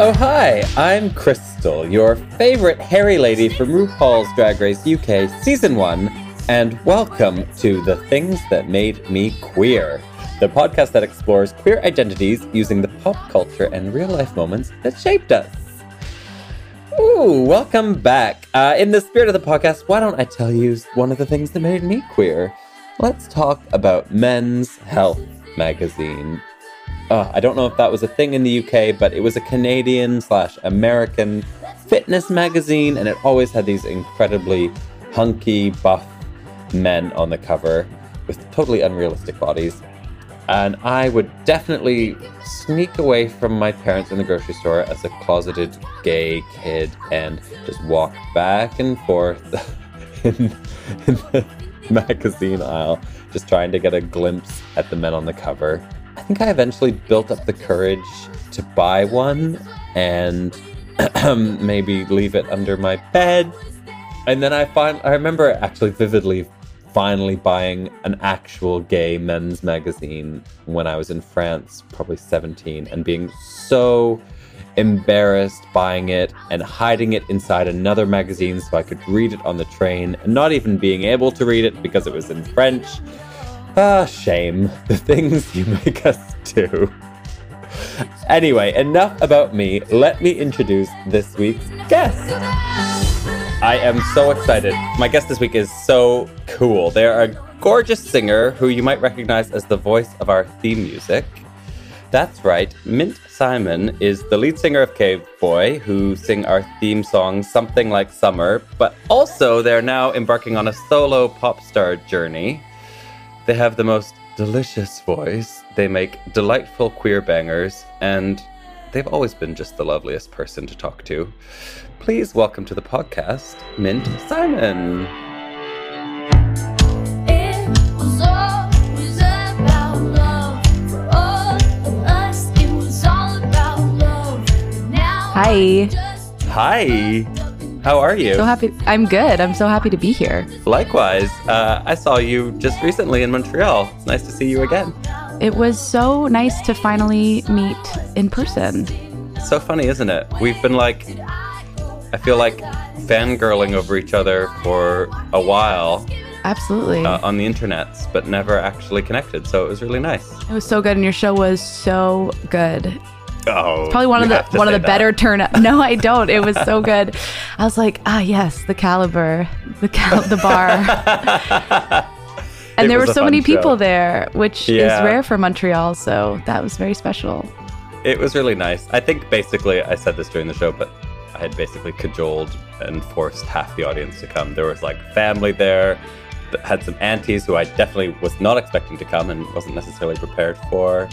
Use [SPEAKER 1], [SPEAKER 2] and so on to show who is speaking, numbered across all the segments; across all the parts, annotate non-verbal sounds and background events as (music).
[SPEAKER 1] Oh, hi, I'm Crystal, your favorite hairy lady from RuPaul's Drag Race UK Season 1, and welcome to The Things That Made Me Queer, the podcast that explores queer identities using the pop culture and real life moments that shaped us. Ooh, welcome back. Uh, in the spirit of the podcast, why don't I tell you one of the things that made me queer? Let's talk about Men's Health magazine. Uh, I don't know if that was a thing in the UK, but it was a Canadian slash American fitness magazine, and it always had these incredibly hunky, buff men on the cover with totally unrealistic bodies. And I would definitely sneak away from my parents in the grocery store as a closeted gay kid and just walk back and forth (laughs) in, in the magazine aisle, just trying to get a glimpse at the men on the cover. I think I eventually built up the courage to buy one and (clears throat) maybe leave it under my bed. And then I find I remember actually vividly finally buying an actual gay men's magazine when I was in France, probably 17, and being so embarrassed buying it and hiding it inside another magazine so I could read it on the train and not even being able to read it because it was in French. Ah, shame. The things you make us do. Anyway, enough about me. Let me introduce this week's guest. I am so excited. My guest this week is so cool. They're a gorgeous singer who you might recognize as the voice of our theme music. That's right, Mint Simon is the lead singer of Cave Boy, who sing our theme song Something Like Summer, but also they're now embarking on a solo pop star journey. They have the most delicious voice, they make delightful queer bangers, and they've always been just the loveliest person to talk to. Please welcome to the podcast, Mint Simon.
[SPEAKER 2] Hi.
[SPEAKER 1] Hi. How are you?
[SPEAKER 2] So happy. I'm good. I'm so happy to be here.
[SPEAKER 1] Likewise. Uh, I saw you just recently in Montreal. It's nice to see you again.
[SPEAKER 2] It was so nice to finally meet in person.
[SPEAKER 1] So funny, isn't it? We've been like I feel like fangirling over each other for a while.
[SPEAKER 2] Absolutely.
[SPEAKER 1] Uh, on the internets, but never actually connected. So it was really nice.
[SPEAKER 2] It was so good, and your show was so good.
[SPEAKER 1] Oh,
[SPEAKER 2] it's probably one of the one of the that. better turn up. (laughs) No, I don't. It was so good. I was like, ah, yes, the caliber, the cal- the bar. (laughs) and it there were so many show. people there, which yeah. is rare for Montreal. So that was very special.
[SPEAKER 1] It was really nice. I think basically I said this during the show, but I had basically cajoled and forced half the audience to come. There was like family there, had some aunties who I definitely was not expecting to come and wasn't necessarily prepared for,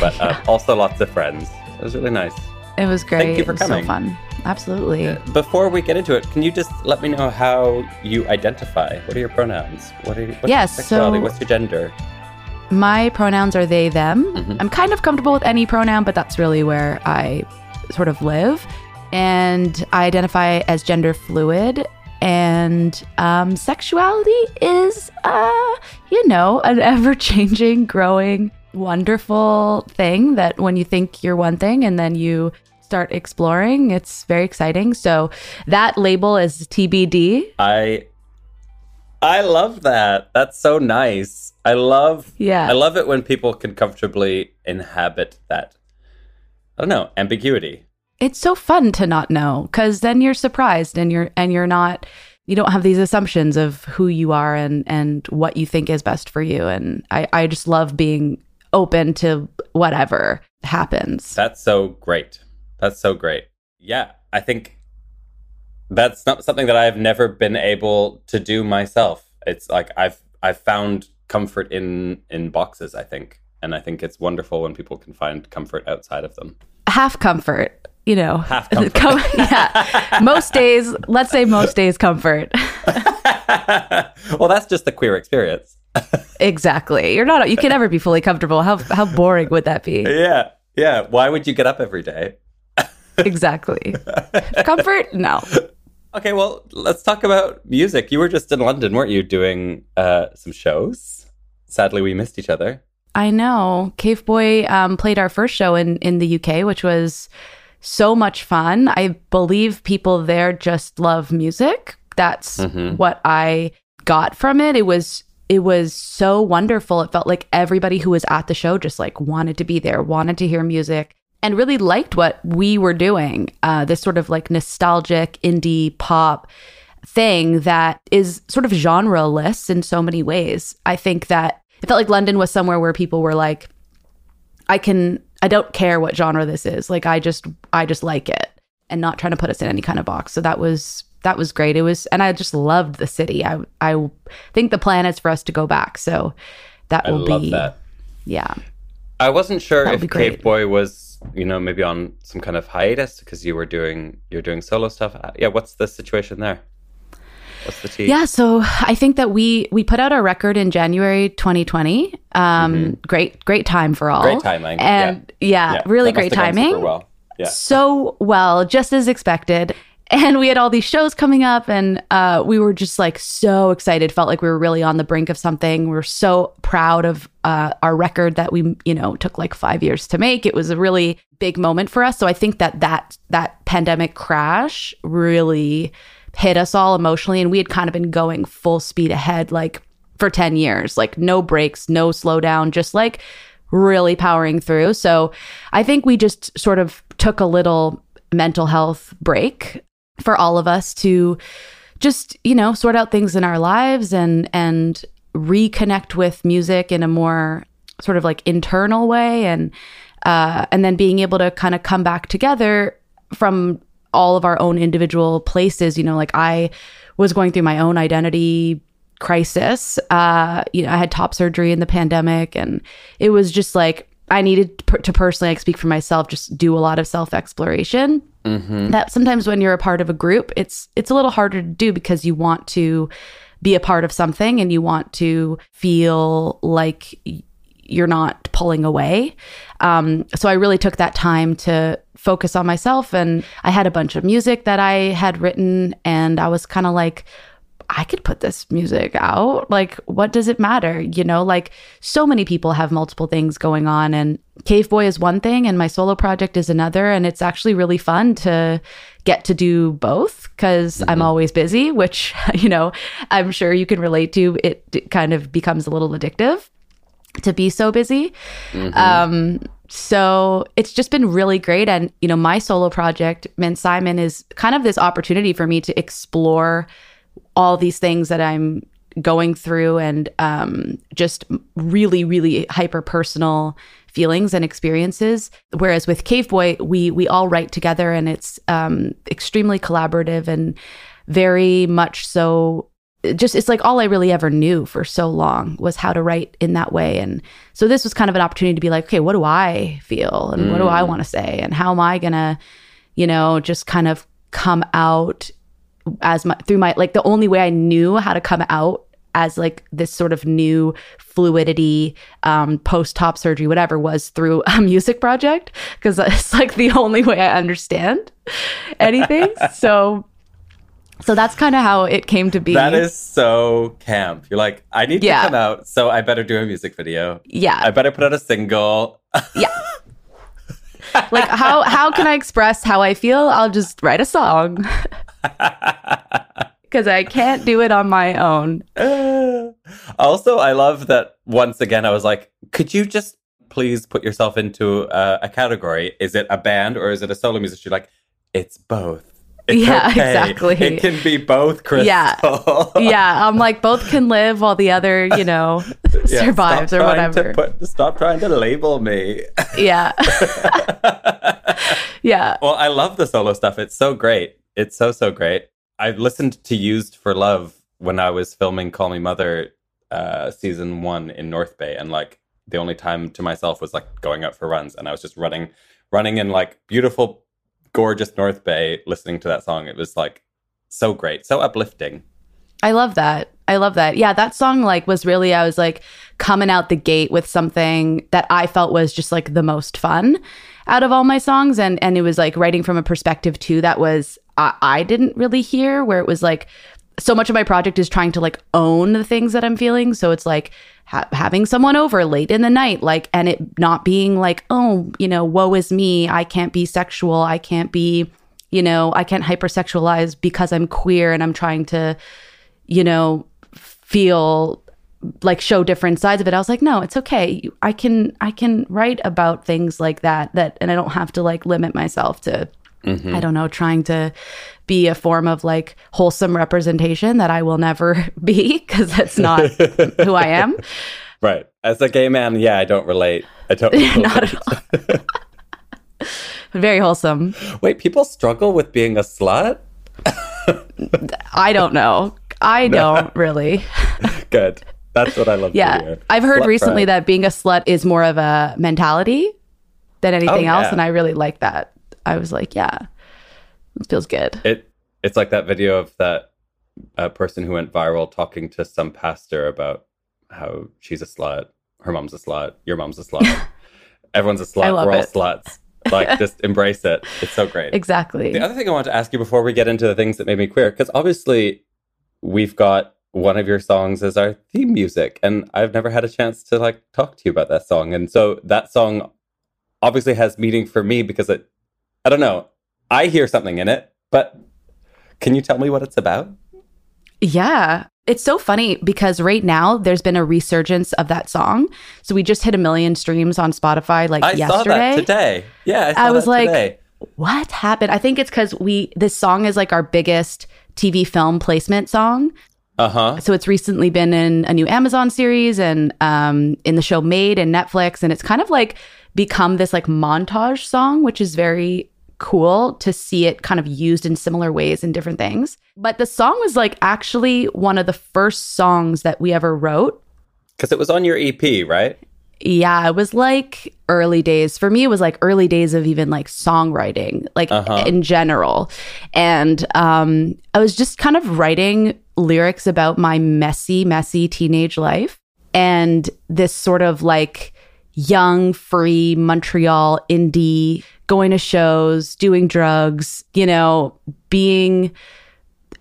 [SPEAKER 1] but uh, (laughs) also lots of friends. It was really nice.
[SPEAKER 2] It was great.
[SPEAKER 1] Thank you for coming.
[SPEAKER 2] So fun. Absolutely. Uh,
[SPEAKER 1] before we get into it, can you just let me know how you identify? What are your pronouns? What are you, what's
[SPEAKER 2] yes,
[SPEAKER 1] your sexuality?
[SPEAKER 2] So
[SPEAKER 1] what's your gender?
[SPEAKER 2] My pronouns are they, them. Mm-hmm. I'm kind of comfortable with any pronoun, but that's really where I sort of live and I identify as gender fluid. And um, sexuality is, uh, you know, an (laughs) ever changing, growing, wonderful thing that when you think you're one thing and then you start exploring, it's very exciting. So that label is TBD.
[SPEAKER 1] I I love that. That's so nice. I love
[SPEAKER 2] yeah.
[SPEAKER 1] I love it when people can comfortably inhabit that I don't know, ambiguity
[SPEAKER 2] it's so fun to not know because then you're surprised and you're and you're not you don't have these assumptions of who you are and and what you think is best for you and i i just love being open to whatever happens.
[SPEAKER 1] That's so great. That's so great. Yeah i think that's not something that i've never been able to do myself. It's like i've i've found comfort in in boxes i think. And i think it's wonderful when people can find comfort outside of them.
[SPEAKER 2] Half comfort you know,
[SPEAKER 1] half (laughs) comfort. Com-
[SPEAKER 2] yeah, most days, let's say most days comfort. (laughs)
[SPEAKER 1] well, that's just the queer experience.
[SPEAKER 2] Exactly. You're not. You can never be fully comfortable. How how boring would that be?
[SPEAKER 1] Yeah, yeah. Why would you get up every day?
[SPEAKER 2] exactly. Comfort? No.
[SPEAKER 1] Okay, well, let's talk about music. You were just in London, weren't you, doing uh, some shows? Sadly, we missed each other.
[SPEAKER 2] I know. Cave Boy um, played our first show in in the UK, which was so much fun. I believe people there just love music. That's
[SPEAKER 1] Mhm.
[SPEAKER 2] what I got from it. It was it was so wonderful. It felt like everybody who was at the show just like wanted to be there, wanted to hear music, and really liked what we were doing. Uh, this sort of like nostalgic indie pop thing that is sort of genre-less in so many ways. I think that it felt like London was somewhere where people were like, I can I don't care what genre this is. Like I just I just like it and not trying to put us in any kind of box. So that was that was great. It was and I just loved the city. I I think the plan is for us to go back. So that
[SPEAKER 1] I
[SPEAKER 2] will
[SPEAKER 1] love
[SPEAKER 2] be
[SPEAKER 1] that.
[SPEAKER 2] yeah.
[SPEAKER 1] I wasn't sure
[SPEAKER 2] That would
[SPEAKER 1] if Cave. Boy was, you know, maybe on some kind of hiatus because you were doing you're doing solo stuff. Uh, Yeah, what's the situation there? What's the tea?
[SPEAKER 2] Yeah, so I think that we we put out our record in January 2020. Um great great time for all.
[SPEAKER 1] Mm-hmm. Great timing,
[SPEAKER 2] And yeah,
[SPEAKER 1] Yeah,
[SPEAKER 2] really
[SPEAKER 1] that must
[SPEAKER 2] great
[SPEAKER 1] have gone super
[SPEAKER 2] timing.
[SPEAKER 1] well. Yeah.
[SPEAKER 2] so well, just as expected. And we had all these shows coming up, and uh, we were just like so excited. Felt like we were really on the brink of something. We are so proud of uh, our record that we, you know, took like five years to make. It was a really big moment for us. So I think that that that pandemic crash really hit us all emotionally, and we had kind of been going full speed ahead, like for ten years, like no breaks, no slowdown, just like really powering through. So I think we just sort of took a little mental health break for all of us to just, you know, sort out things in our lives and and reconnect with music in a more sort of like internal way and uh and then being able to kind of come back together from all of our own individual places, you know, like I was going through my own identity crisis. Uh, you know, I had top surgery in the pandemic, and it was just like I needed to personally, like, speak for myself, just do a lot of self exploration.
[SPEAKER 1] Mm-hmm.
[SPEAKER 2] That sometimes when you're a part of a group, it's it's a little harder to do because you want to be a part of something and you want to feel like you're not pulling away. Um, so I really took that time to focus on myself, and I had a bunch of music that I had written, and I was kind of like, I could put this music out. Like, what does it matter? You know, like so many people have multiple things going on, and Cave Boy is one thing, and my solo project is another. And it's actually really fun to get to do both because I'm always busy, which, (laughs) you know, I'm sure you can relate to. It kind of becomes a little addictive to be so busy. Um, so it's just been really great. And, you know, my solo project, Mint Simon, is kind of this opportunity for me to explore all these things that I'm going through and um, just really, really hyper personal feelings and experiences. Whereas with Cave Boy, we we all write together and it's um, extremely collaborative and very much so just it's like all I really ever knew for so long was how to write in that way. And so this was kind of an opportunity to be like, okay, what do I feel and what do I want to say and how am I gonna, you know, just kind of come out as my through my like the only way I knew how to come out as like this sort of new fluidity um post top surgery whatever was through a (laughs) music project because it's like the only way I understand anything (laughs) so so that's kind of how it came to be
[SPEAKER 1] That is so camp. You're like, I need
[SPEAKER 2] Yeah.
[SPEAKER 1] to come out, so I better do a music video.
[SPEAKER 2] yeah
[SPEAKER 1] I better put out a single.
[SPEAKER 2] yeah (laughs) like how how can I express how I feel I'll just write a song (laughs) because I can't do it on my own (laughs)
[SPEAKER 1] also, I love that once again, I was like, could you just please put yourself into a, a category? Is it a band or is it a solo musician? Like, it's both. It's
[SPEAKER 2] Yeah,
[SPEAKER 1] okay.
[SPEAKER 2] exactly.
[SPEAKER 1] It can be both, Crystal.
[SPEAKER 2] Yeah. yeah, I'm like both can live while the other, you know, (laughs)
[SPEAKER 1] Yeah,
[SPEAKER 2] survives or whatever.
[SPEAKER 1] put- stop trying to label me.
[SPEAKER 2] yeah. yeah.
[SPEAKER 1] Well, I love the solo stuff. It's so great. It's so so great. I listened to Used for Love when I was filming Call Me Mother uh season 1 in North Bay and like the only time to myself was like going out for runs and I was just running running in like beautiful gorgeous North Bay listening to that song. It was like so great, so uplifting.
[SPEAKER 2] I love that. I love that. Yeah, that song like was really I was like coming out the gate with something that I felt was just like the most fun out of all my songs and and it was like writing from a perspective too that was I, I didn't really hear where it was like so much of my project is trying to like own the things that I'm feeling. So it's like ha- having someone over late in the night, like, and it not being like, oh, you know, woe is me. I can't be sexual. I can't be, you know, I can't hypersexualize because I'm queer and I'm trying to, you know, feel like show different sides of it. I was like, no, it's okay. I can I can write about things like that that and I don't have to like limit myself to mm-hmm. I don't know, trying to be a form of like wholesome representation that I will never (laughs) be because that's not (laughs) who I am.
[SPEAKER 1] Right. As a gay man, yeah, I don't relate. I don't (laughs) relate. not at
[SPEAKER 2] all. Very wholesome.
[SPEAKER 1] Wait, people struggle with being a slut?
[SPEAKER 2] I don't know. I don't really.
[SPEAKER 1] Good. That's what I love.
[SPEAKER 2] Yeah, I've heard slut recently pride. that being a slut is more of a mentality than anything oh, else, and I really like that. I was like, yeah, it feels good.
[SPEAKER 1] It it's like that video of that uh, person who went viral talking to some pastor about how she's a slut, her mom's a slut, your mom's a (laughs) slut, everyone's a slut, we're all it. sluts. Like, (laughs) just embrace it. It's so great.
[SPEAKER 2] Exactly.
[SPEAKER 1] The other thing I want to ask you before we get into the things that made me queer, because obviously we've got one of your songs as our theme music, and I've never had a chance to like talk to you about that song, and so that song obviously has meaning for me because it I don't know. I hear something in it, but can you tell me what it's about?
[SPEAKER 2] Yeah. It's so funny because right now there's been a resurgence of that song. So we just hit a million streams on Spotify like
[SPEAKER 1] I
[SPEAKER 2] yesterday.
[SPEAKER 1] today. Yeah,
[SPEAKER 2] I, I was like,
[SPEAKER 1] today.
[SPEAKER 2] what happened? I think it's because we this song is like our biggest TV film placement song.
[SPEAKER 1] Uh huh.
[SPEAKER 2] So it's recently been in a new Amazon series and um, in the show Maid and Netflix, and it's kind of like become this like montage song, which is very cool to see it kind of used in similar ways in different things. But the song was like actually one of the first songs that we ever wrote.
[SPEAKER 1] Because it was on your EP, right?
[SPEAKER 2] Yeah, it was like early days. For me, it was like early days of even like songwriting, like uh-huh. in general. And um, I was just kind of writing lyrics about my messy, messy teenage life. And this sort of like young, free Montreal indie going to shows, doing drugs, you know, being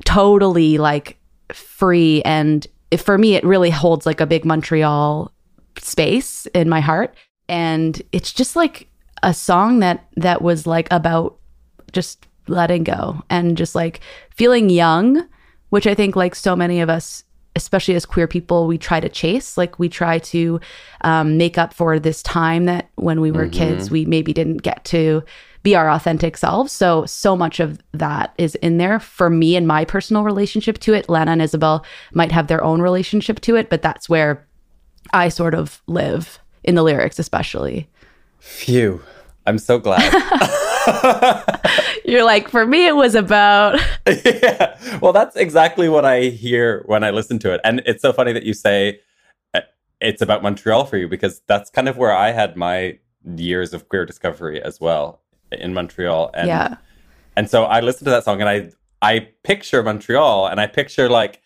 [SPEAKER 2] totally like free. And for me, it really holds like a big Montreal space in my heart. And it's just like a song that that was like about just letting go and just like feeling young, which I think like so many of us especially as queer people, we try to chase. Like we try to um, make up for this time that when we were mm-hmm. kids, we maybe didn't get to be our authentic selves. So, so much of that is in there for me and my personal relationship to it. Lana and Isabel might have their own relationship to it, but that's where I sort of live in the lyrics, especially.
[SPEAKER 1] Phew. I'm so glad. (laughs) (laughs)
[SPEAKER 2] You're like, for me, it was about. (laughs)
[SPEAKER 1] yeah. Well, that's exactly what I hear when I listen to it. And it's so funny that you say uh, it's about Montreal for you because that's kind of where I had my years of queer discovery as well in Montreal. And,
[SPEAKER 2] yeah.
[SPEAKER 1] And so I listen to that song and I, I picture Montreal and I picture like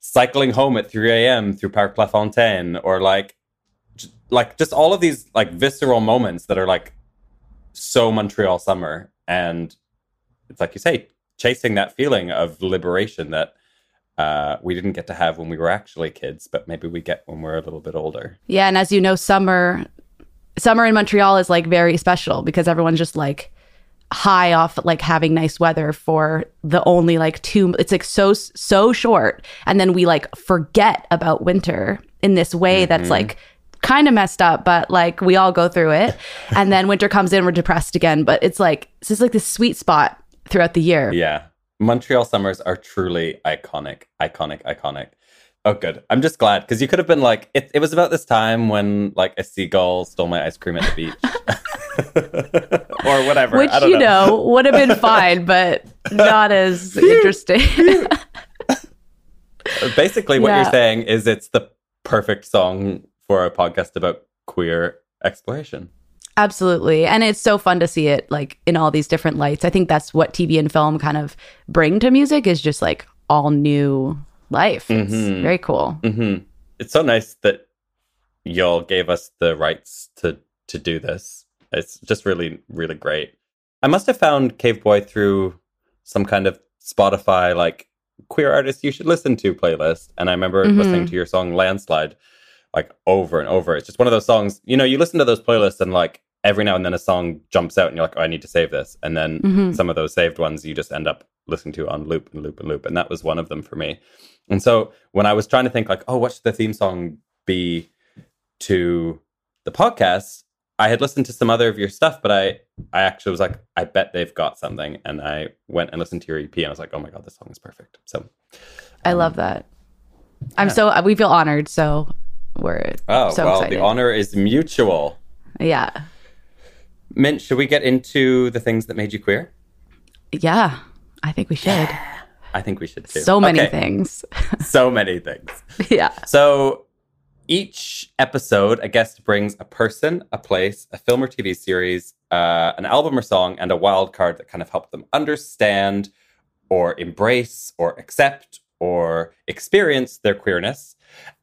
[SPEAKER 1] cycling home at 3 a.m. through Parc La Fontaine or like, like just all of these like visceral moments that are like so Montreal summer. And it's like you say, chasing that feeling of liberation that uh, we didn't get to have when we were actually kids, but maybe we get when we're a little bit older.
[SPEAKER 2] Yeah, and as you know, summer summer in Montreal is like very special because everyone's just like high off like having nice weather for the only like two it's like so so short and then we like forget about winter in this way mm-hmm. that's like kind of messed up, but like we all go through it. And then winter comes in, we're depressed again. But it's like this is like the sweet spot throughout the year.
[SPEAKER 1] Yeah. Montreal summers are truly iconic, iconic, iconic. Oh, good. I'm just glad because you could have been like, it, it was about this time when like a seagull stole my ice cream at the beach. (laughs) or whatever.
[SPEAKER 2] Which, you know, know would have been fine, but not as (laughs) interesting.
[SPEAKER 1] Basically, what yeah. you're saying is it's the perfect song for a podcast about queer exploration.
[SPEAKER 2] Absolutely. And it's so fun to see it like in all these different lights. I think that's what TV and film kind of bring to music is just like all new life. Mm-hmm. It's very cool.
[SPEAKER 1] Mm-hmm. It's so nice that y'all gave us the rights to to do this. It's just really, really great. I must have found Cave Boy through some kind of Spotify like queer artists you should listen to playlist. And I remember
[SPEAKER 2] Mhm.
[SPEAKER 1] listening to your song Landslide like over and over. It's just one of those songs, you know, you listen to those playlists and like every now and then a song jumps out and you're like, oh, I need to save this. And then
[SPEAKER 2] Mhm.
[SPEAKER 1] some of those saved ones you just end up listening to on loop and loop and loop. And that was one of them for me. And so when I was trying to think like, oh, what should the theme song be to the podcast? I had listened to some other of your stuff, but I I actually was like, I bet they've got something. And I went and listened to your EP and I was like, oh my God, this song is perfect. So
[SPEAKER 2] I love that. I'm so we feel honored. So we're
[SPEAKER 1] Oh,
[SPEAKER 2] so
[SPEAKER 1] well,
[SPEAKER 2] excited.
[SPEAKER 1] the honor is mutual.
[SPEAKER 2] yeah,
[SPEAKER 1] Mint, should we get into the things that made you queer?
[SPEAKER 2] yeah. I think we should.
[SPEAKER 1] I think we should too.
[SPEAKER 2] So many
[SPEAKER 1] Okay,
[SPEAKER 2] things. (laughs)
[SPEAKER 1] So many things.
[SPEAKER 2] yeah.
[SPEAKER 1] So each episode, a guest brings a person, a place, a film or TV series, uh, an album or song, and a wild card that kind of helped them understand or embrace or accept or experience their queerness.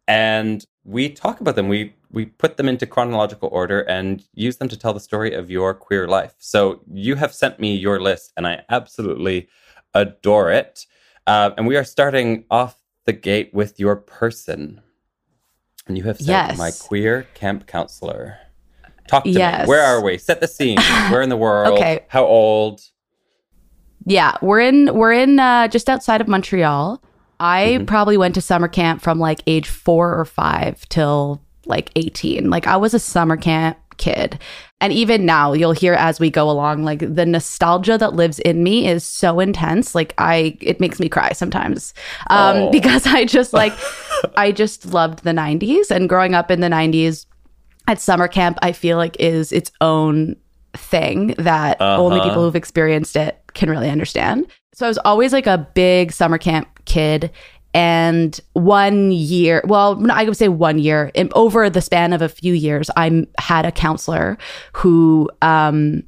[SPEAKER 1] And we talk about them. We we put them into chronological order and use them to tell the story of your queer life. So you have sent me your list, and I absolutely adore it. Uh, and we are starting off the gate with your person. And you have said,
[SPEAKER 2] Yes.
[SPEAKER 1] my queer camp counselor. Talk to
[SPEAKER 2] Yes.
[SPEAKER 1] me. Where are we? Set the scene. (laughs) Where in the world?
[SPEAKER 2] Okay.
[SPEAKER 1] How old?
[SPEAKER 2] Yeah, we're in we're in uh, just outside of Montreal. I
[SPEAKER 1] Mm-hmm.
[SPEAKER 2] probably went to summer camp from like age four or five till like eighteen. Like I was a summer camp kid, and even now you'll hear as we go along, like the nostalgia that lives in me is so intense. Like I, it makes me cry sometimes um,
[SPEAKER 1] Oh.
[SPEAKER 2] because I just like (laughs) I just loved the '90s and growing up in the '90s at summer camp. I feel like is its own thing that only
[SPEAKER 1] Uh-huh.
[SPEAKER 2] people who've experienced it can really understand. So I was always like a big summer camp kid. And one year, well, no, I would say one year, in, over the span of a few years, i had a counselor who, um,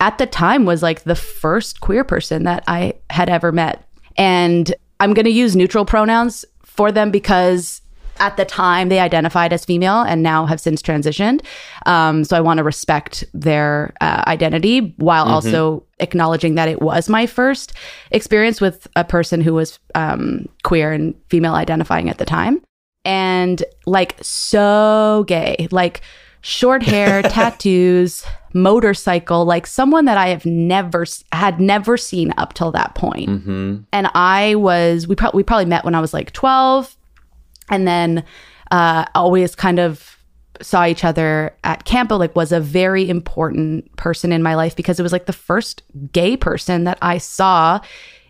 [SPEAKER 2] at the time, was like the first queer person that I had ever met. And I'm going to use neutral pronouns for them because at the time they identified as female and now have since transitioned. Um, so I want to respect their uh, identity while also acknowledging that it was my first experience with a person who was um, queer and female identifying at the time. And like so gay, like short hair, (laughs) tattoos, motorcycle, like someone that I have never had never seen up till that point
[SPEAKER 1] Mm-hmm.
[SPEAKER 2] and I was we probably we probably met when I was like 12 and then uh always kind of saw each other at camp like was a very important person in my life because it was like the first gay person that I saw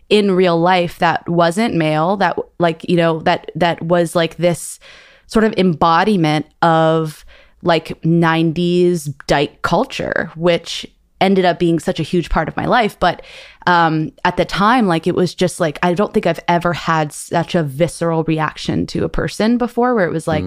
[SPEAKER 2] in real life that wasn't male that like you know that that was like this sort of embodiment of like 90s dyke culture which ended up being such a huge part of my life. But um at the time like it was just like i don't think i've ever had such a visceral reaction to a person before where it was like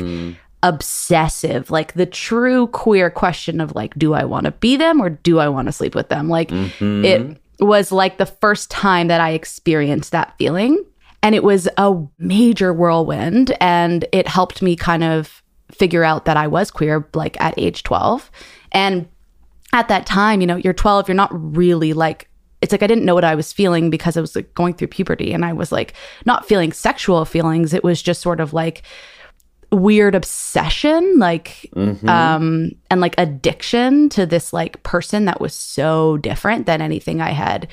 [SPEAKER 2] obsessive like the true queer question of like do i want to be them or do i want to sleep with them like
[SPEAKER 1] Mm-hmm.
[SPEAKER 2] it was like the first time that i experienced that feeling and it was a major whirlwind and it helped me kind of figure out that i was queer like at age 12 and at that time, you know, you're 12, you're not really like, it's like I didn't know what I was feeling because I was like going through puberty and I was like not feeling sexual feelings. It was just sort of like weird obsession, like, um, and like addiction to this like person that was so different than anything I had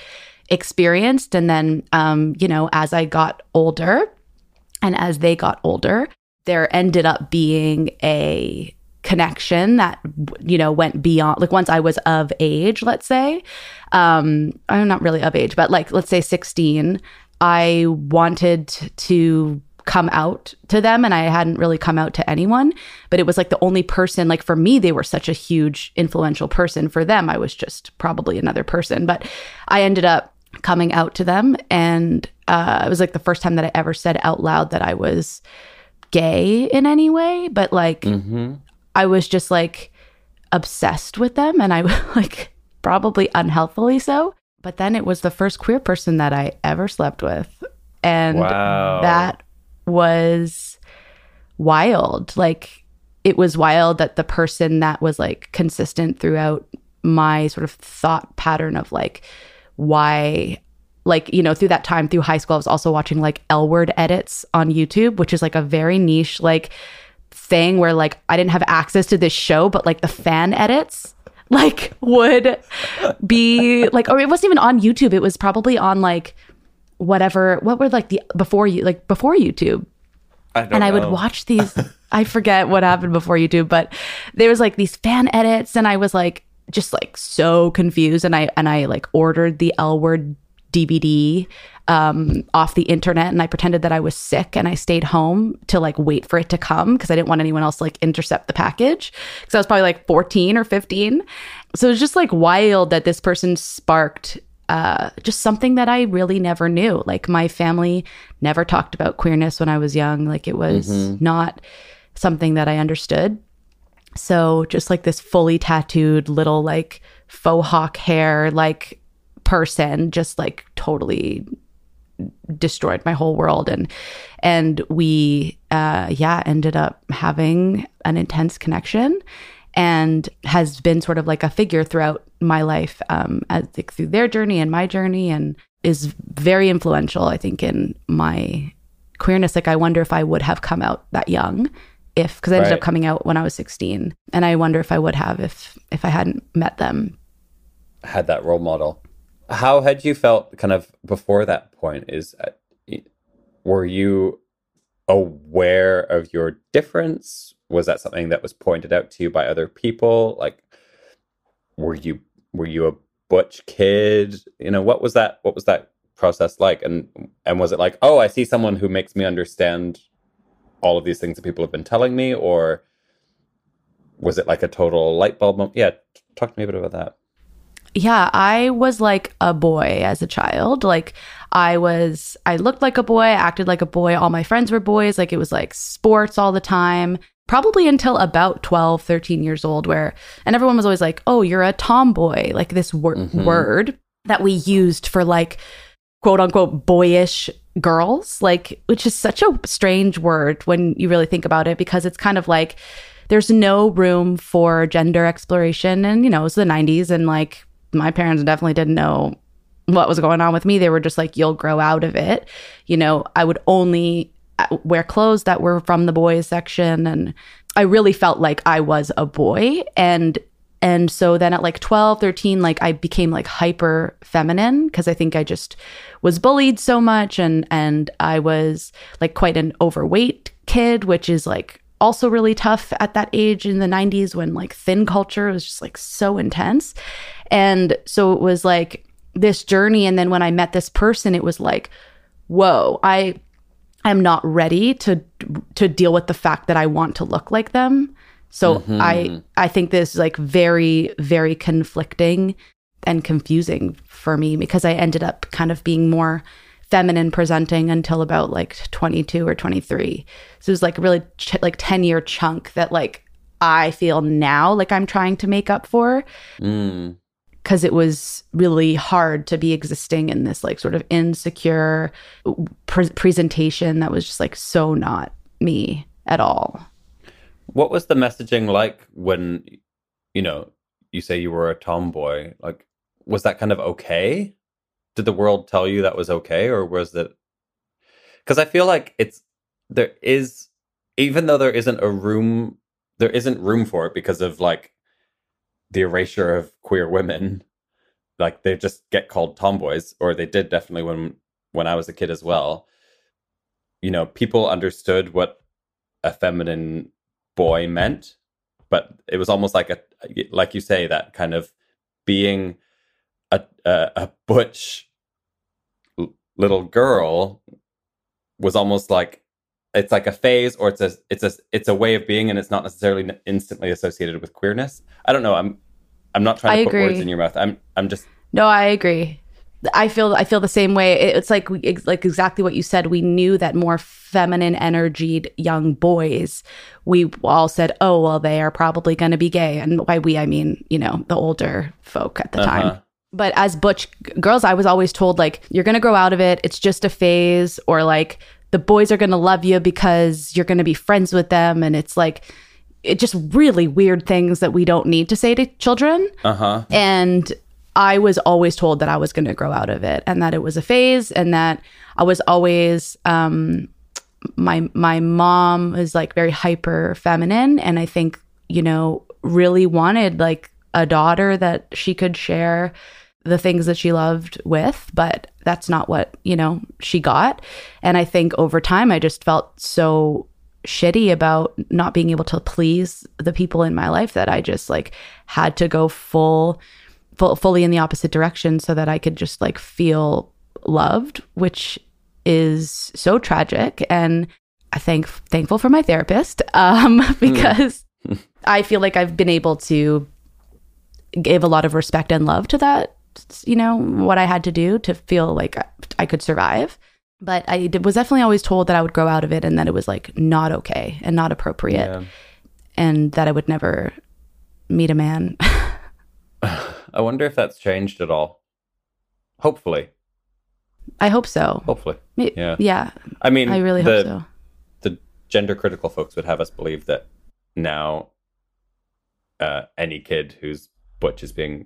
[SPEAKER 2] experienced. And then, um, you know, as I got older and as they got older, there ended up being a connection that you know went beyond like once i was of age let's say um i'm not really of age but like let's say 16 i wanted to come out to them and i hadn't really come out to anyone but it was like the only person like for me they were such a huge influential person for them i was just probably another person but i ended up coming out to them and uh, it was like the first time that i ever said out loud that i was gay in any way but like
[SPEAKER 1] Mm-hmm.
[SPEAKER 2] I was just like obsessed with them and I (laughs) was like probably unhealthily so. But then it was the first queer person that I ever slept with. And
[SPEAKER 1] Wow.
[SPEAKER 2] that was wild. Like it was wild that the person that was like consistent throughout my sort of thought pattern of like why like you know through that time through high school i was also watching like l word edits on youtube which is like a very niche like thing where like i didn't have access to this show but like the fan edits like (laughs) would be like or it wasn't even on youtube it was probably on like whatever what were like the before you like before youtube
[SPEAKER 1] I
[SPEAKER 2] and I would watch these. (laughs) I forget what happened before YouTube, but there was like these fan edits, and I was like just like so confused. And I and I like ordered the L word DVD um, off the internet, and I pretended that I was sick, and I stayed home to like wait for it to come because I didn't want anyone else to like intercept the package because I was probably like fourteen or fifteen. So it was just like wild that this person sparked uh, just something that I really never knew. Like my family never talked about queerness when I was young. Like it was not something that I understood. So just like this fully tattooed little like faux hawk hair like person just like totally destroyed my whole world and and we uh yeah ended up having an intense connection and has been sort of like a figure throughout my life um as like through their journey and my journey and is very influential i think in my queerness like i wonder if i would have come out that young if because i ended
[SPEAKER 1] Right.
[SPEAKER 2] up coming out when i was 16 and i wonder if i would have if if i hadn't met them
[SPEAKER 1] had that role model. How had you felt kind of before that point? Is uh, were you aware of your difference? Was that something that was pointed out to you by other people? Like, were you were you a butch kid? You know, what was that? What was that process like? And and was it like, oh, I see someone who makes me understand all of these things that people have been telling me, or was it like a total light bulb moment? Yeah, talk to me a bit about that.
[SPEAKER 2] yeah, I was like a boy as a child. Like I was I looked like a boy, acted like a boy. All my friends were boys. Like it was like sports all the time. Probably until about 12, 13 years old where and everyone was always like, "Oh, you're a tomboy." Like this wor-
[SPEAKER 1] Mhm.
[SPEAKER 2] word that we used for like quote unquote boyish girls, like which is such a strange word when you really think about it because it's kind of like there's no room for gender exploration and you know, it's the 90s and like my parents definitely didn't know what was going on with me. They were just like you'll grow out of it. You know, I would only Uh, wear clothes that were from the boys section and I really felt like I was a boy. And and so then at like 12 13 like i became like hyper feminine because i think i just was bullied so much and and i was like quite an overweight kid which is like also really tough at that age in the 90s when like thin culture was just like so intense. And so it was like this journey and then when i met this person it was like whoa i i'm not ready to to deal with the fact that i want to look like them so I I think this is like very very conflicting and confusing for me because I ended up kind of being more feminine presenting until about like 22 or 23. So it was like a really ch- like 10 year chunk that like I feel now like I'm trying to make up for
[SPEAKER 1] Mm.
[SPEAKER 2] Because it was really hard to be existing in this like sort of insecure pre- presentation that was just like so not me at all.
[SPEAKER 1] What was the messaging like when, you know, you say you were a tomboy? Like, was that kind of okay? Did the world tell you that was okay, or was it? Because I feel like it's there is, even though there isn't a room, there isn't room for it because of like the erasure of queer women. Like they just get called tomboys, or they did definitely when when I was a kid as well. You know, people understood what a feminine boy meant but it was almost like a like you say that kind of being a a, a butch little girl was almost like it's like a phase or it's a it's a it's a way of being and it's not necessarily instantly associated with queerness i don't know i'm i'm not trying to
[SPEAKER 2] I
[SPEAKER 1] put words in your mouth i'm i'm just
[SPEAKER 2] No, I agree. I feel I feel the same way. It's like we, like exactly what you said. We knew that more feminine energied young boys, we all said, "Oh, well, they are probably going to be gay." And by we, I mean you know the older folk at the
[SPEAKER 1] Uh-huh.
[SPEAKER 2] time. But as butch g- girls, I was always told like you're going to grow out of it. It's just a phase, or like the boys are going to love you because you're going to be friends with them, and it's like it just really weird things that we don't need to say to children.
[SPEAKER 1] Uh-huh.
[SPEAKER 2] And I was always told that I was going to grow out of it and that it was a phase and that I was always um my my mom is like very hyper feminine. And I think, you know, really wanted like a daughter that she could share the things that she loved with, but that's not what, you know, she got. And I think over time I just felt so shitty about not being able to please the people in my life that I just like had to go full, full fully in the opposite direction so that I could just like feel loved, which is so tragic and I thank thankful for my therapist (laughs) um because (laughs) I feel like I've been able to give a lot of respect and love to that you know, what I had to do to feel like I could survive. But I was definitely always told that I would grow out of it and that it was like not okay and not appropriate yeah. and that I would never meet a man. (laughs)
[SPEAKER 1] I wonder if that's changed at all. Hopefully.
[SPEAKER 2] I hope so.
[SPEAKER 1] Hopefully. Yeah.
[SPEAKER 2] Yeah.
[SPEAKER 1] I mean,
[SPEAKER 2] I really
[SPEAKER 1] the,
[SPEAKER 2] hope so.
[SPEAKER 1] The gender critical folks would have us believe that now uh, any kid whose butch is being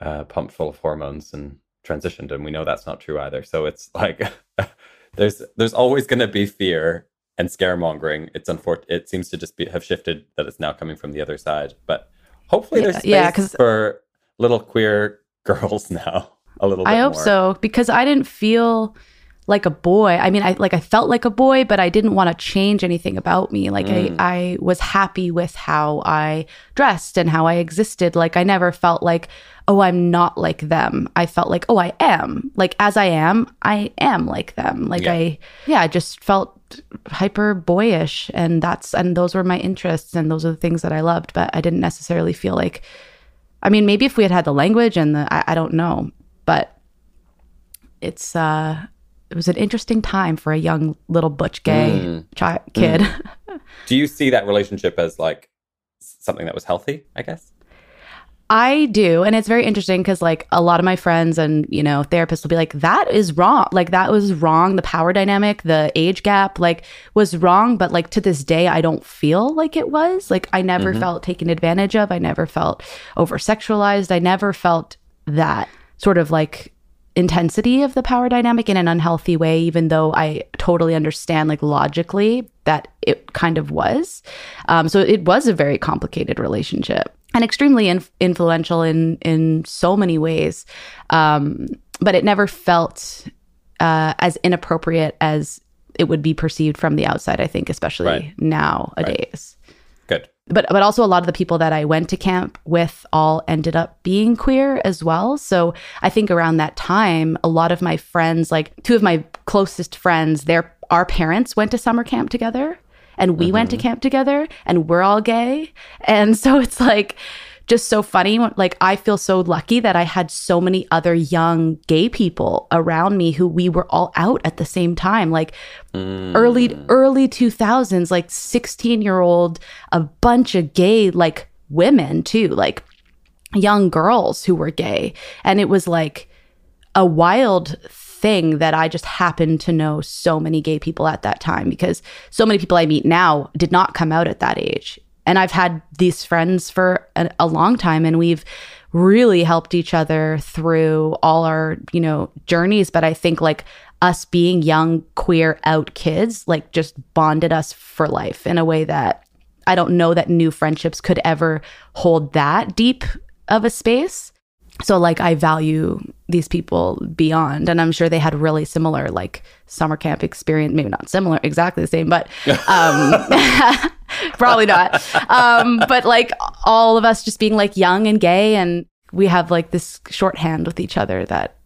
[SPEAKER 1] uh, pumped full of hormones and transitioned, and we know that's not true either. So it's like (laughs) there's there's always going to be fear and scaremongering. It's unfortunate. It seems to just be have shifted that it's now coming from the other side, but hopefully
[SPEAKER 2] yeah,
[SPEAKER 1] there's space
[SPEAKER 2] yeah,
[SPEAKER 1] for little queer (laughs) girls now. A little. I
[SPEAKER 2] hope
[SPEAKER 1] more.
[SPEAKER 2] so because I didn't feel like a boy. I mean, I like I felt like a boy, but I didn't want to change anything about me. Like mm. I I was happy with how I dressed and how I existed. Like I never felt like, oh, I'm not like them. I felt like, oh, I am. Like as I am, I am like them. Like yeah. I yeah, I just felt hyper boyish and that's and those were my interests and those are the things that I loved, but I didn't necessarily feel like I mean, maybe if we had had the language and the I, I don't know, but it's uh it was an interesting time for a young little butch gay mm. chi- kid.
[SPEAKER 1] Mm. (laughs) (laughs) Do you see that relationship as like something that was healthy? I guess.
[SPEAKER 2] I do. And it's very interesting because, like, a lot of my friends and, you know, therapists will be like, that is wrong. Like, that was wrong. The power dynamic, the age gap, like, was wrong. But, like, to this day, I don't feel like it was. Like, I never mm-hmm. felt taken advantage of. I never felt over sexualized. I never felt that sort of like intensity of the power dynamic in an unhealthy way, even though I totally understand, like logically, that it kind of was. Um, so it was a very complicated relationship and extremely in- influential in in so many ways. Um, but it never felt uh, as inappropriate as it would be perceived from the outside. I think, especially right. nowadays.
[SPEAKER 1] Right.
[SPEAKER 2] But but also a lot of the people that I went to camp with all ended up being queer as well. So I think around that time, a lot of my friends, like two of my closest friends, their our parents went to summer camp together, and we mm-hmm. went to mm-hmm. camp together, and we're all gay, and so it's like just so funny. Like, I feel so lucky that I had so many other young gay people around me who we were all out at the same time. Like, mm. early, early 2000s, like 16 year old, a bunch of gay, like women too, like young girls who were gay. And it was like a wild thing that I just happened to know so many gay people at that time because so many people I meet now did not come out at that age and I've had these friends for a, a, long time and we've really helped each other through all our, you know, journeys. But I think like us being young, queer out kids, like just bonded us for life in a way that I don't know that new friendships could ever hold that deep of a space so like i value these people beyond and i'm sure they had really similar like summer camp experience maybe not similar exactly the same but (laughs) um (laughs) (laughs) probably not um but like all of us just being like young and gay and we have like this shorthand with each other that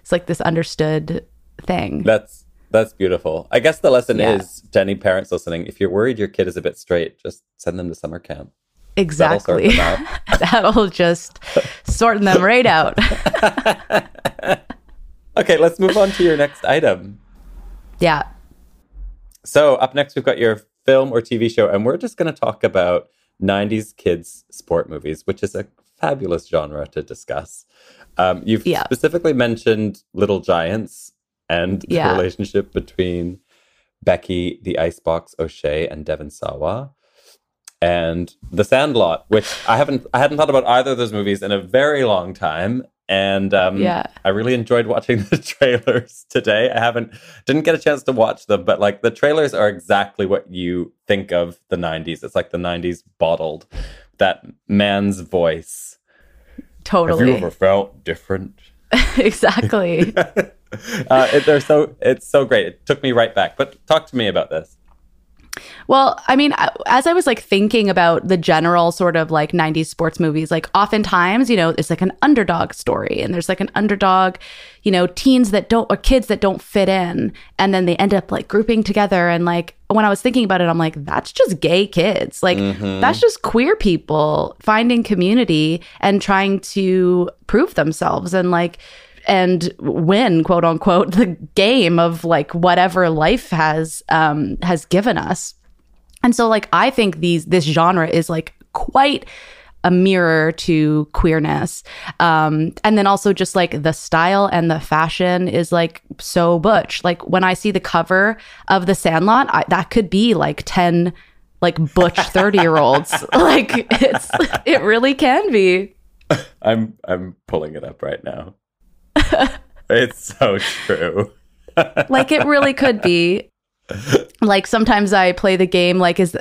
[SPEAKER 2] it's like this understood thing
[SPEAKER 1] that's that's beautiful i guess the lesson yeah. is to any parents listening if you're worried your kid is a bit straight just send them to summer camp
[SPEAKER 2] Exactly. That'll, (laughs) That'll just sort them right out. (laughs)
[SPEAKER 1] okay, let's move on to your next item.
[SPEAKER 2] Yeah.
[SPEAKER 1] So, up next, we've got your film or TV show, and we're just going to talk about 90s kids sport movies, which is a fabulous genre to discuss. Um, you've yeah. specifically mentioned Little Giants and the yeah. relationship between Becky, the Icebox O'Shea, and Devon Sawa and The Sandlot, which I haven't I hadn't thought about either of those movies in a very long time. And um,
[SPEAKER 2] Yeah.
[SPEAKER 1] I really enjoyed watching (laughs) the trailers today. I haven't didn't get a chance to watch them, but like the trailers are exactly what you think of the '90s. It's like the '90s bottled. That man's voice. Totally. Have you ever felt different? (laughs)
[SPEAKER 2] exactly. (laughs)
[SPEAKER 1] uh, it, they're so it's so great. It took me right back. But talk to me about this.
[SPEAKER 2] Well, I mean, as I was like thinking about the general sort of like 90s sports movies, like oftentimes, you know, it's like an underdog story and there's like an underdog, you know, teens that don't or kids that don't fit in and then they end up like grouping together and like when I was thinking about it, I'm like that's just gay kids. Like mm-hmm. that's just queer people finding community and trying to prove themselves and like and win quote unquote the game of like whatever life has um has given us. And so like i think these this genre is like quite a mirror to queerness. Um and then also just like the style and the fashion is like so butch. Like when i see the cover of the sandlot I, that could be like 10 like butch 30 year olds (laughs) like it's it really can be. (laughs)
[SPEAKER 1] I'm I'm pulling it up right now. (laughs) it's so true. (laughs)
[SPEAKER 2] like it really could be like sometimes i play the game like is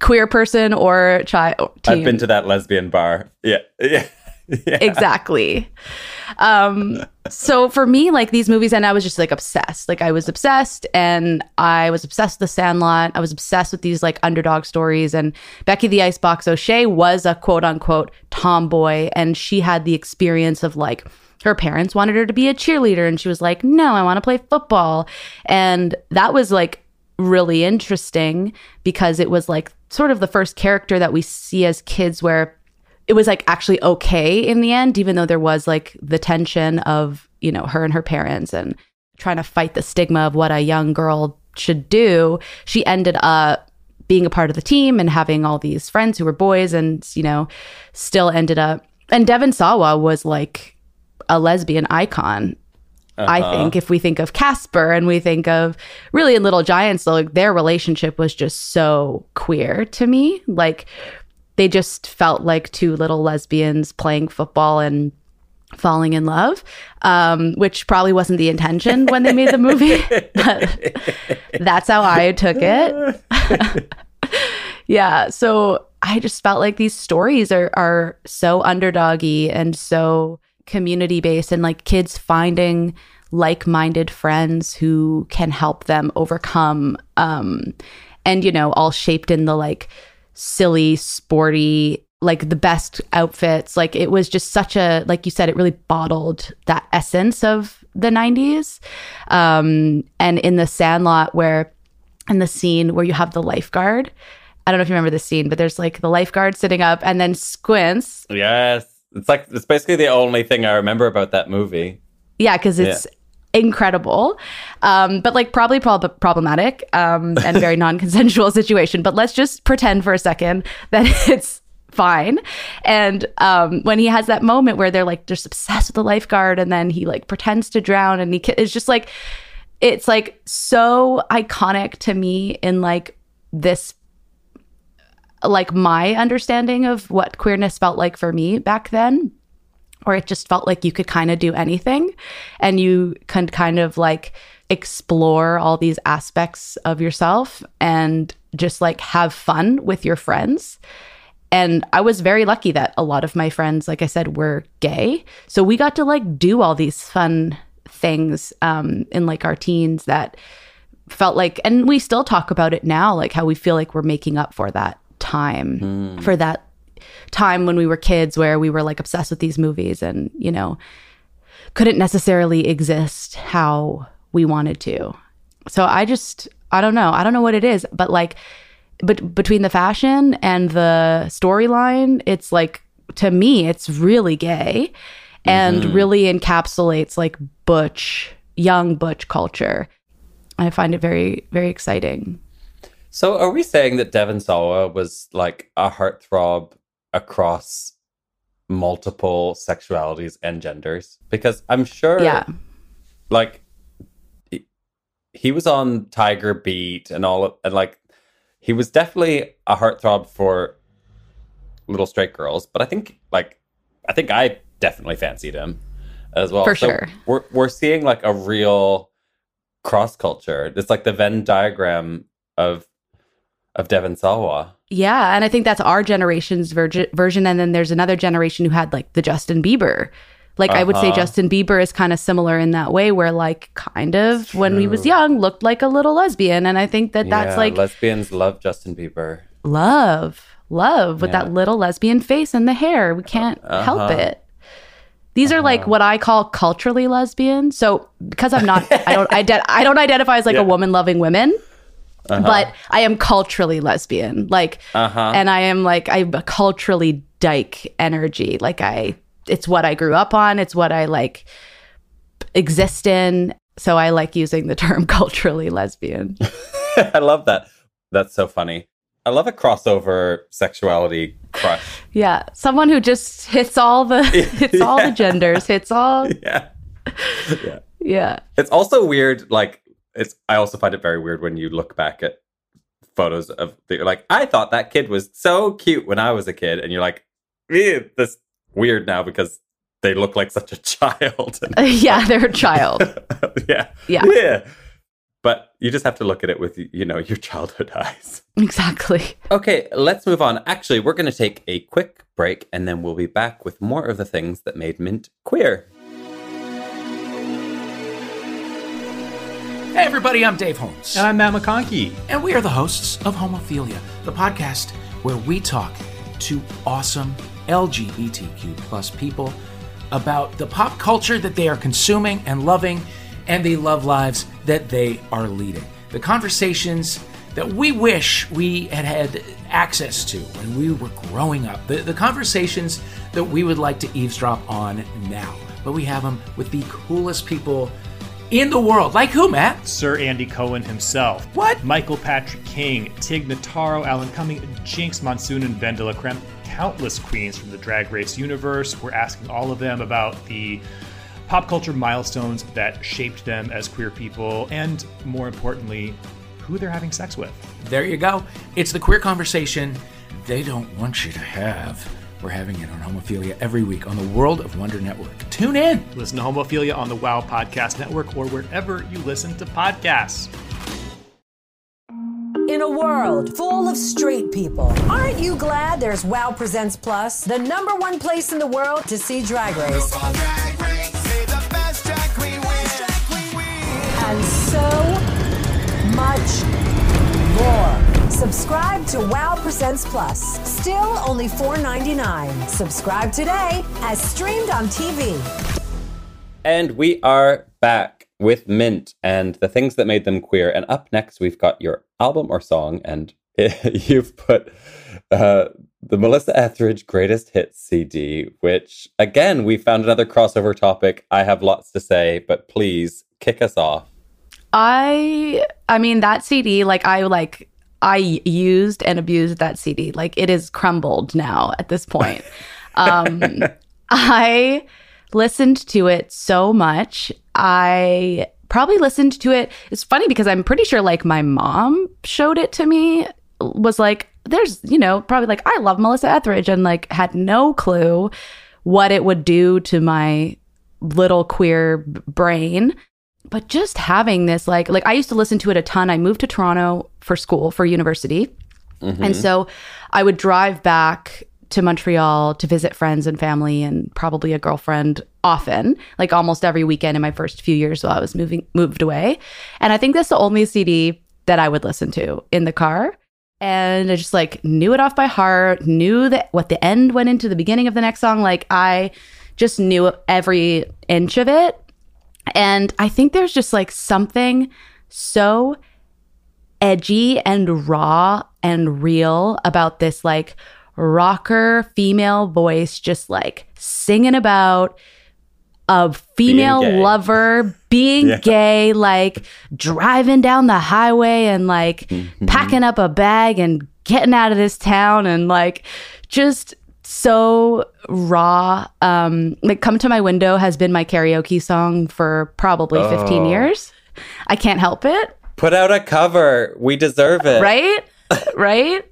[SPEAKER 2] queer person or child
[SPEAKER 1] I've been to that lesbian bar. Yeah. (laughs) Yeah. yeah.
[SPEAKER 2] exactly um so for me like these movies and i was just like obsessed like i was obsessed and i was obsessed with the sandlot i was obsessed with these like underdog stories and becky the icebox o'shea was a quote unquote tomboy and she had the experience of like her parents wanted her to be a cheerleader and she was like no i want to play football and that was like really interesting because it was like sort of the first character that we see as kids where it was like actually okay in the end, even though there was like the tension of, you know, her and her parents and trying to fight the stigma of what a young girl should do. She ended up being a part of the team and having all these friends who were boys and, you know, still ended up. And Devon Sawa was like a lesbian icon. I think if we think of Casper and we think of really in Little Giants, like their relationship was just so queer to me. Like they just felt like two little lesbians playing football and falling in love, um, which probably wasn't the intention when they made the movie. (laughs) but that's how I took it. (laughs) yeah. So I just felt like these stories are are so underdoggy and so community based and like kids finding like-minded friends who can help them overcome um and you know all shaped in the like silly sporty like the best outfits like it was just such a like you said it really bottled that essence of the 90s um and in the sandlot where in the scene where you have the lifeguard i don't know if you remember the scene but there's like the lifeguard sitting up and then squints
[SPEAKER 1] Yes. It's like it's basically the only thing I remember about that movie.
[SPEAKER 2] yeah because it's incredible um but like probably prob- problematic um and very (laughs) non-consensual situation but let's just pretend for a second (laughs) that it's fine and um when he has that moment where they're like just obsessed with the lifeguard and then he like pretends to drown and he ki- it's just like it's like so iconic to me in like this like my understanding of what queerness felt like for me back then or it just felt like you could kind of do anything and you could kind of like explore all these aspects of yourself and just like have fun with your friends. And I was very lucky that a lot of my friends, like I said, were gay. So we got to like do all these fun things um, in like our teens that felt like, and we still talk about it now, like how we feel like we're making up for that time, hmm. for that time when we were kids where we were like obsessed with these movies and, you know, couldn't necessarily exist how we wanted to. So I just, I don't know. I don't know what it is, but like, but between the fashion and the storyline, it's like, to me, it's really gay and mm-hmm. really encapsulates like butch, young butch culture. I find it very, very exciting.
[SPEAKER 1] So are we saying that Devon Sawa was like a heartthrob across multiple sexualities and genders? Because I'm sure
[SPEAKER 2] Yeah.
[SPEAKER 1] like he- was on Tiger Beat and all of, and like he was definitely a heartthrob for little straight girls, but I think like I think I definitely fancied him. as well.
[SPEAKER 2] For
[SPEAKER 1] So
[SPEAKER 2] sure.
[SPEAKER 1] We're we're seeing like a real cross culture. It's like the Venn diagram of of Devon Sawa.
[SPEAKER 2] Yeah, and I think that's our generation's verge- version. And then there's another generation who had like the Justin Bieber. Like I would say
[SPEAKER 1] Uh-huh.
[SPEAKER 2] Justin Bieber is kind of similar in that way, where like kind of when he was young looked like a little lesbian, and I think that that's
[SPEAKER 1] Yeah,
[SPEAKER 2] like
[SPEAKER 1] lesbians love Justin Bieber.
[SPEAKER 2] love, love with
[SPEAKER 1] Yeah.
[SPEAKER 2] that little lesbian face and the hair. We can't help
[SPEAKER 1] Uh-huh.
[SPEAKER 2] it. These are like what I call culturally lesbian. So because I'm not, I don't, ide- I don't identify as like
[SPEAKER 1] Yeah.
[SPEAKER 2] a woman loving women,
[SPEAKER 1] Uh-huh.
[SPEAKER 2] but I am culturally lesbian. Like,
[SPEAKER 1] Uh-huh.
[SPEAKER 2] and I am like I'm a culturally dyke energy. Like I, it's what I grew up on. It's what I like exist in. So I like using the term (laughs) culturally lesbian. (laughs)
[SPEAKER 1] I love that. That's so funny. I love a crossover sexuality crush.
[SPEAKER 2] Yeah, someone who just hits all the (laughs) hits all the genders, hits all.
[SPEAKER 1] yeah. Yeah.
[SPEAKER 2] Yeah,
[SPEAKER 1] It's also weird. Like, it's. I also find it very weird when you look back at photos of. The, you're like, I thought that kid was so cute when I was a kid, and you're like, eh, "Ew, this weird now because they look like such a (laughs) child. (laughs)
[SPEAKER 2] yeah, they're a child. (laughs)
[SPEAKER 1] yeah,
[SPEAKER 2] Yeah.
[SPEAKER 1] yeah. But you just have to look at it with you know your childhood eyes.
[SPEAKER 2] Exactly.
[SPEAKER 1] Okay, let's move on. Actually, we're going to take a quick break, and then we'll be back with more of the things that made Mint queer.
[SPEAKER 3] Hey everybody, I'm Dave Holmes.
[SPEAKER 4] And I'm Matt McConkey.
[SPEAKER 3] And we are the hosts of Homophilia, the podcast where we talk to awesome LGBTQ plus people about the pop culture that they are consuming and loving and the love lives that they are leading. The conversations that we wish we had had access to when we were growing up. The, the conversations that we would like to eavesdrop on now. But we have them with the coolest people in the world. Like who, Matt?
[SPEAKER 4] Sir Andy Cohen himself.
[SPEAKER 3] What?
[SPEAKER 4] Michael Patrick King, Tig Notaro, Alan Cumming, Jinkx Monsoon, and Ben de la Creme. Countless queens from the Drag Race universe. We're asking all of them about the pop culture milestones that shaped them as queer people, and more importantly, who they're having sex with.
[SPEAKER 3] There you go. It's the queer conversation they don't want you to have. We're having it on Homophilia every week on the World of Wonder Network. Tune in.
[SPEAKER 4] Listen to Homophilia on the WOW Podcast Network or wherever you listen to podcasts.
[SPEAKER 5] In a world full of straight people, aren't you glad there's WoW Presents Plus, the number one place in the world to see Drag Race? And so much more. Subscribe to WoW Presents Plus. Still only $4.99. Subscribe today as streamed on TV.
[SPEAKER 1] And we are back with Mint and the things that made them queer. And up next, we've got your album or song, and (laughs) you've put uh, the Melissa Etheridge Greatest Hits CD, which again, we found another crossover topic. I have lots to say, but please kick us off.
[SPEAKER 2] I I mean that CD like I like I used and abused that CD. Like it is crumbled now at this point. (laughs) Um I listened to it so much. I probably listened to it. It's funny because I'm pretty sure like my mom showed it to me was like there's, you know, probably like I love Melissa Etheridge and like had no clue what it would do to my little queer brain but just having this like like i used to listen to it a ton. I moved to toronto for school for university. Mm-hmm. And so i would drive back to montreal to visit friends and family and probably a girlfriend often like almost every weekend in my first few years while i was moving moved away. And i think that's the only cd that i would listen to in the car. And I just like knew it off by heart, knew that what the end went into the beginning of the next song. Like I just knew every inch of it. And I think there's just like something so edgy and raw and real about this like rocker female voice just like singing about a female
[SPEAKER 1] gay.
[SPEAKER 2] lover being
[SPEAKER 1] Yeah.
[SPEAKER 2] gay, like driving down the highway and like
[SPEAKER 1] Mm-hmm.
[SPEAKER 2] packing up a bag and getting out of this town and like just so raw. Um, like Come to My Window has been my karaoke song for probably 15
[SPEAKER 1] Oh.
[SPEAKER 2] years. I can't help it.
[SPEAKER 1] Put out a cover. We deserve it.
[SPEAKER 2] Right? (laughs) right?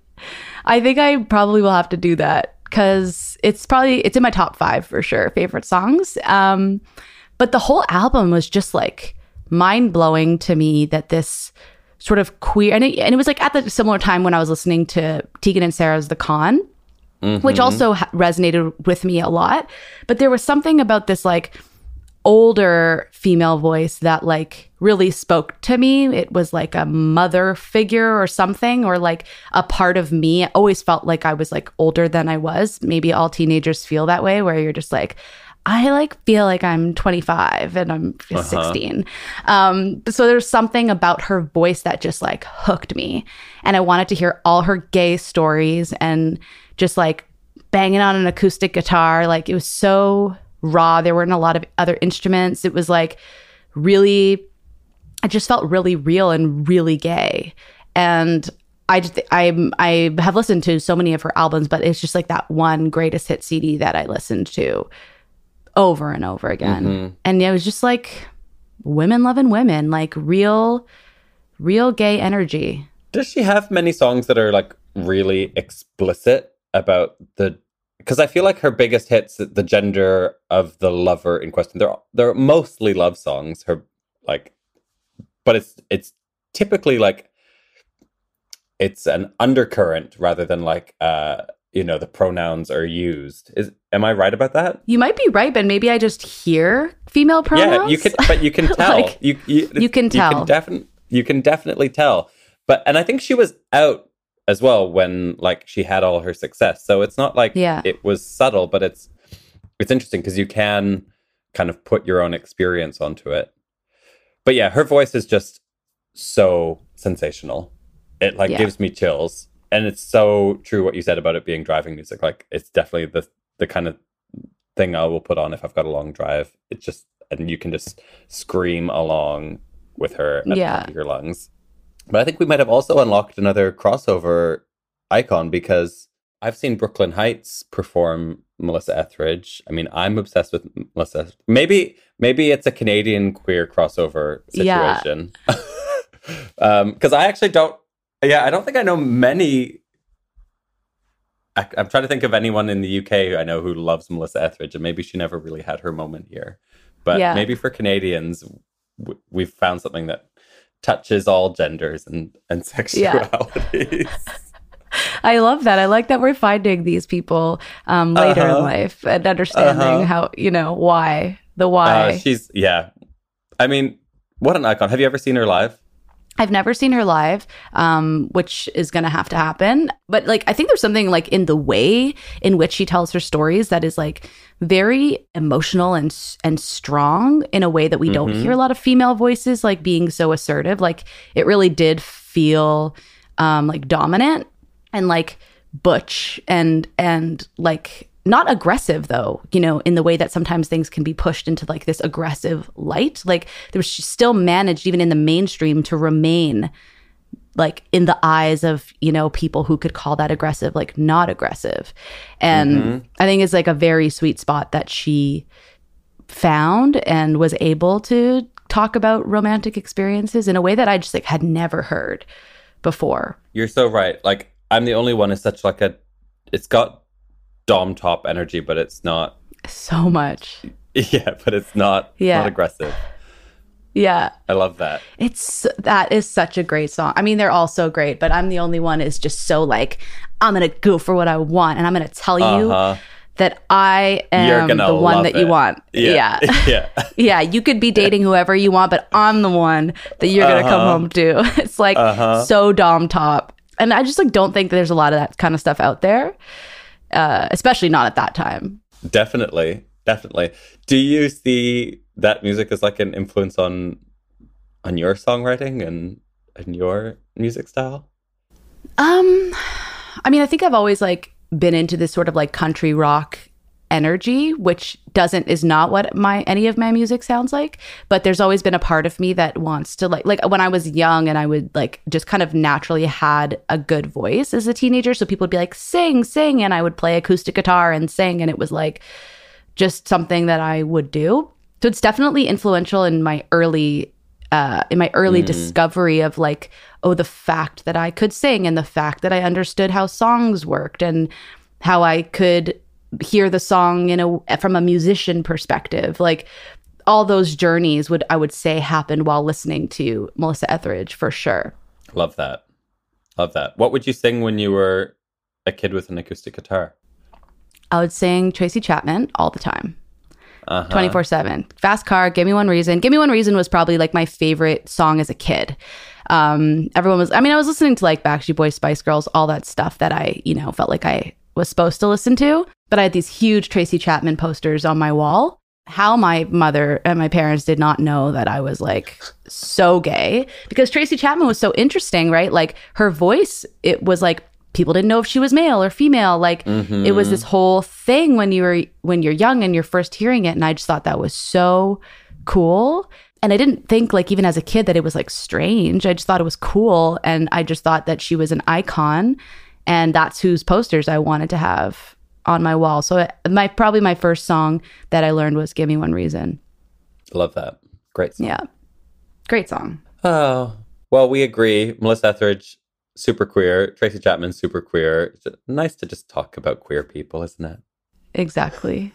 [SPEAKER 2] I think I probably will have to do that because it's probably it's in my top five for sure favorite songs. Um, but the whole album was just like mind blowing to me that this sort of queer and it, and it was like at the similar time when I was listening to Tegan and Sara's The Con, which also ha- resonated with me a lot. But there was something about this like older female voice that like really spoke to me. It was like a mother figure or something, or like a part of me. I always felt like I was like older than I was. Maybe all teenagers feel that way, where you're just like, I like feel like I'm 25 and I'm just 16. Um, so there's something about her voice that just like hooked me. And I wanted to hear all her gay stories and just like banging on an acoustic guitar. Like it was so raw. There weren't a lot of other instruments. It was like really, I just felt really real and really gay. And I just I I have listened to so many of her albums, but it's just like that one greatest hit CD that I listened to over and over again. Mm-hmm. And it was just like women loving women, like real real gay energy.
[SPEAKER 1] Does she have many songs that are like really explicit about the? Because I feel like her biggest hits, the gender of the lover in question, they're they're mostly love songs. Her like, but it's it's typically like it's an undercurrent rather than like uh you know the pronouns are used. Is am I right about that?
[SPEAKER 2] You might be right, but maybe I just hear female pronouns.
[SPEAKER 1] Yeah, you can, but you can (laughs) tell.
[SPEAKER 2] Like,
[SPEAKER 1] you, you
[SPEAKER 2] you can
[SPEAKER 1] You
[SPEAKER 2] tell.
[SPEAKER 1] can, defin- you can definitely tell. But and I think she was out as well when like she had all her success. So it's not like
[SPEAKER 2] Yeah.
[SPEAKER 1] it was subtle, but it's it's interesting because you can kind of put your own experience onto it. But yeah, her voice is just so sensational. It like
[SPEAKER 2] Yeah.
[SPEAKER 1] gives me chills. And it's so true what you said about it being driving music. Like it's definitely the the kind of thing I will put on if I've got a long drive. It's just and you can just scream along with her at the
[SPEAKER 2] Yeah.
[SPEAKER 1] top of your lungs. But I think we might have also unlocked another crossover icon because I've seen Brooklyn Hytes perform Melissa Etheridge. I mean, I'm obsessed with Melissa. Maybe maybe it's a Canadian queer crossover
[SPEAKER 2] Yeah.
[SPEAKER 1] situation. (laughs) um because I actually don't yeah, I don't think I know many I, I'm trying to think of anyone in the UK who I know who loves Melissa Etheridge, and maybe she never really had her moment here. But
[SPEAKER 2] Yeah.
[SPEAKER 1] maybe for Canadians, w- we've found something that touches all genders and, and (laughs) sexualities. (laughs)
[SPEAKER 2] I love that. I like that we're finding these people um, later in
[SPEAKER 1] Uh-huh.
[SPEAKER 2] life and understanding
[SPEAKER 1] Uh-huh.
[SPEAKER 2] how you know why the why.
[SPEAKER 1] Uh, she's, yeah. I mean, what an icon. Have you ever seen her live?
[SPEAKER 2] I've never seen her live, um, which is going to have to happen. But like, I think there's something like in the way in which she tells her stories that is like very emotional and and strong in a way that we don't
[SPEAKER 1] Mhm.
[SPEAKER 2] hear a lot of female voices like being so assertive. Like, it really did feel um, like dominant and like butch and and like not aggressive though you know in the way that sometimes things can be pushed into like this aggressive light like there was still managed even in the mainstream to remain like in the eyes of you know people who could call that aggressive like not aggressive and mm-hmm. i think it's like a very sweet spot that she found and was able to talk about romantic experiences in a way that i just like had never heard before
[SPEAKER 1] You're so right. Like, I'm the only one who's such like a, it's got Dom top energy, but it's not,
[SPEAKER 2] so much (laughs)
[SPEAKER 1] yeah, but it's not,
[SPEAKER 2] Yeah.
[SPEAKER 1] not aggressive.
[SPEAKER 2] Yeah
[SPEAKER 1] I love that.
[SPEAKER 2] It's that is such a great song. I mean, they're all so great, but I'm the only one is just so like I'm gonna go for what I want, and I'm gonna tell you
[SPEAKER 1] Uh-huh.
[SPEAKER 2] that I am the one that
[SPEAKER 1] it.
[SPEAKER 2] you want. Yeah.
[SPEAKER 1] Yeah. (laughs)
[SPEAKER 2] yeah, (laughs)
[SPEAKER 1] yeah.
[SPEAKER 2] You could be dating whoever you want, but I'm the one that you're gonna come
[SPEAKER 1] Uh-huh.
[SPEAKER 2] home to. (laughs) It's like
[SPEAKER 1] Uh-huh.
[SPEAKER 2] so dom top, and I just like don't think there's a lot of that kind of stuff out there, uh, especially not at that time.
[SPEAKER 1] Definitely, definitely. Do you see that music as like an influence on on your songwriting and and your music style?
[SPEAKER 2] Um, I mean, I think I've always like been into this sort of like country rock energy, which doesn't is not what my any of my music sounds like. But there's always been a part of me that wants to like like when I was young and I would like just kind of naturally had a good voice as a teenager. So people would be like, sing, sing, and I would play acoustic guitar and sing, and it was like just something that I would do. So it's definitely influential in my early uh in my early discovery of like oh the fact that I could sing and the fact that I understood how songs worked and how I could hear the song in a from a musician perspective. Like all those journeys would I would say happened while listening to Melissa Etheridge for sure.
[SPEAKER 1] Love that. Love that. What would you sing when you were a kid with an acoustic guitar?
[SPEAKER 2] I would sing Tracy Chapman all the time.
[SPEAKER 1] Uh-huh.
[SPEAKER 2] 24 7. Fast Car, Give Me One Reason. Give Me One Reason was probably like my favorite song as a kid. Um, everyone was, I mean, I was listening to like Backstreet Boys, Spice Girls, all that stuff that I, you know, felt like I was supposed to listen to. But I had these huge Tracy Chapman posters on my wall. How my mother and my parents did not know that I was like so gay because Tracy Chapman was so interesting, right? Like her voice, it was like people didn't know if she was male or female. Like it was mm-hmm. this whole thing when you were when you're young and you're first hearing it, and I just thought that was so cool. And I didn't think like even as a kid that it was like strange. I just thought it was cool, and I just thought that she was an icon, and that's whose posters I wanted to have on my wall. So it, my probably my first song that I learned was "Give Me One Reason."
[SPEAKER 1] Love that. Great song.
[SPEAKER 2] Yeah, great song.
[SPEAKER 1] Oh, well, we agree. Melissa Etheridge, super queer. Tracy Chapman, super queer. It's nice to just talk about queer people, isn't it?
[SPEAKER 2] Exactly,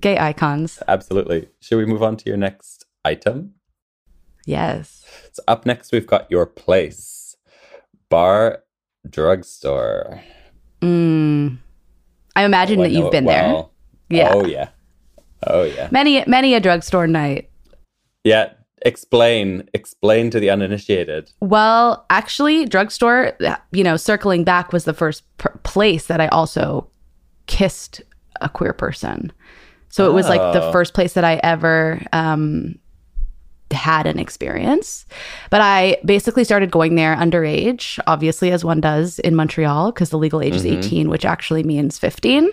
[SPEAKER 2] gay icons.
[SPEAKER 1] Absolutely. Should we move on to your next item?
[SPEAKER 2] Yes.
[SPEAKER 1] So up next, we've got your place, bar, drugstore.
[SPEAKER 2] Mm. I imagine
[SPEAKER 1] Oh,
[SPEAKER 2] that
[SPEAKER 1] know
[SPEAKER 2] you've been there. Yeah.
[SPEAKER 1] Oh yeah. Oh yeah.
[SPEAKER 2] Many many a drugstore night.
[SPEAKER 1] Yeah. Explain. Explain to the uninitiated.
[SPEAKER 2] Well, actually, drugstore, you know, circling back was the first pr- place that I also kissed a queer person. So it was like the
[SPEAKER 1] Oh.
[SPEAKER 2] first place that I ever um, had an experience. But I basically started going there underage, obviously, as one does in Montreal, because the legal age is 18, which actually means 15.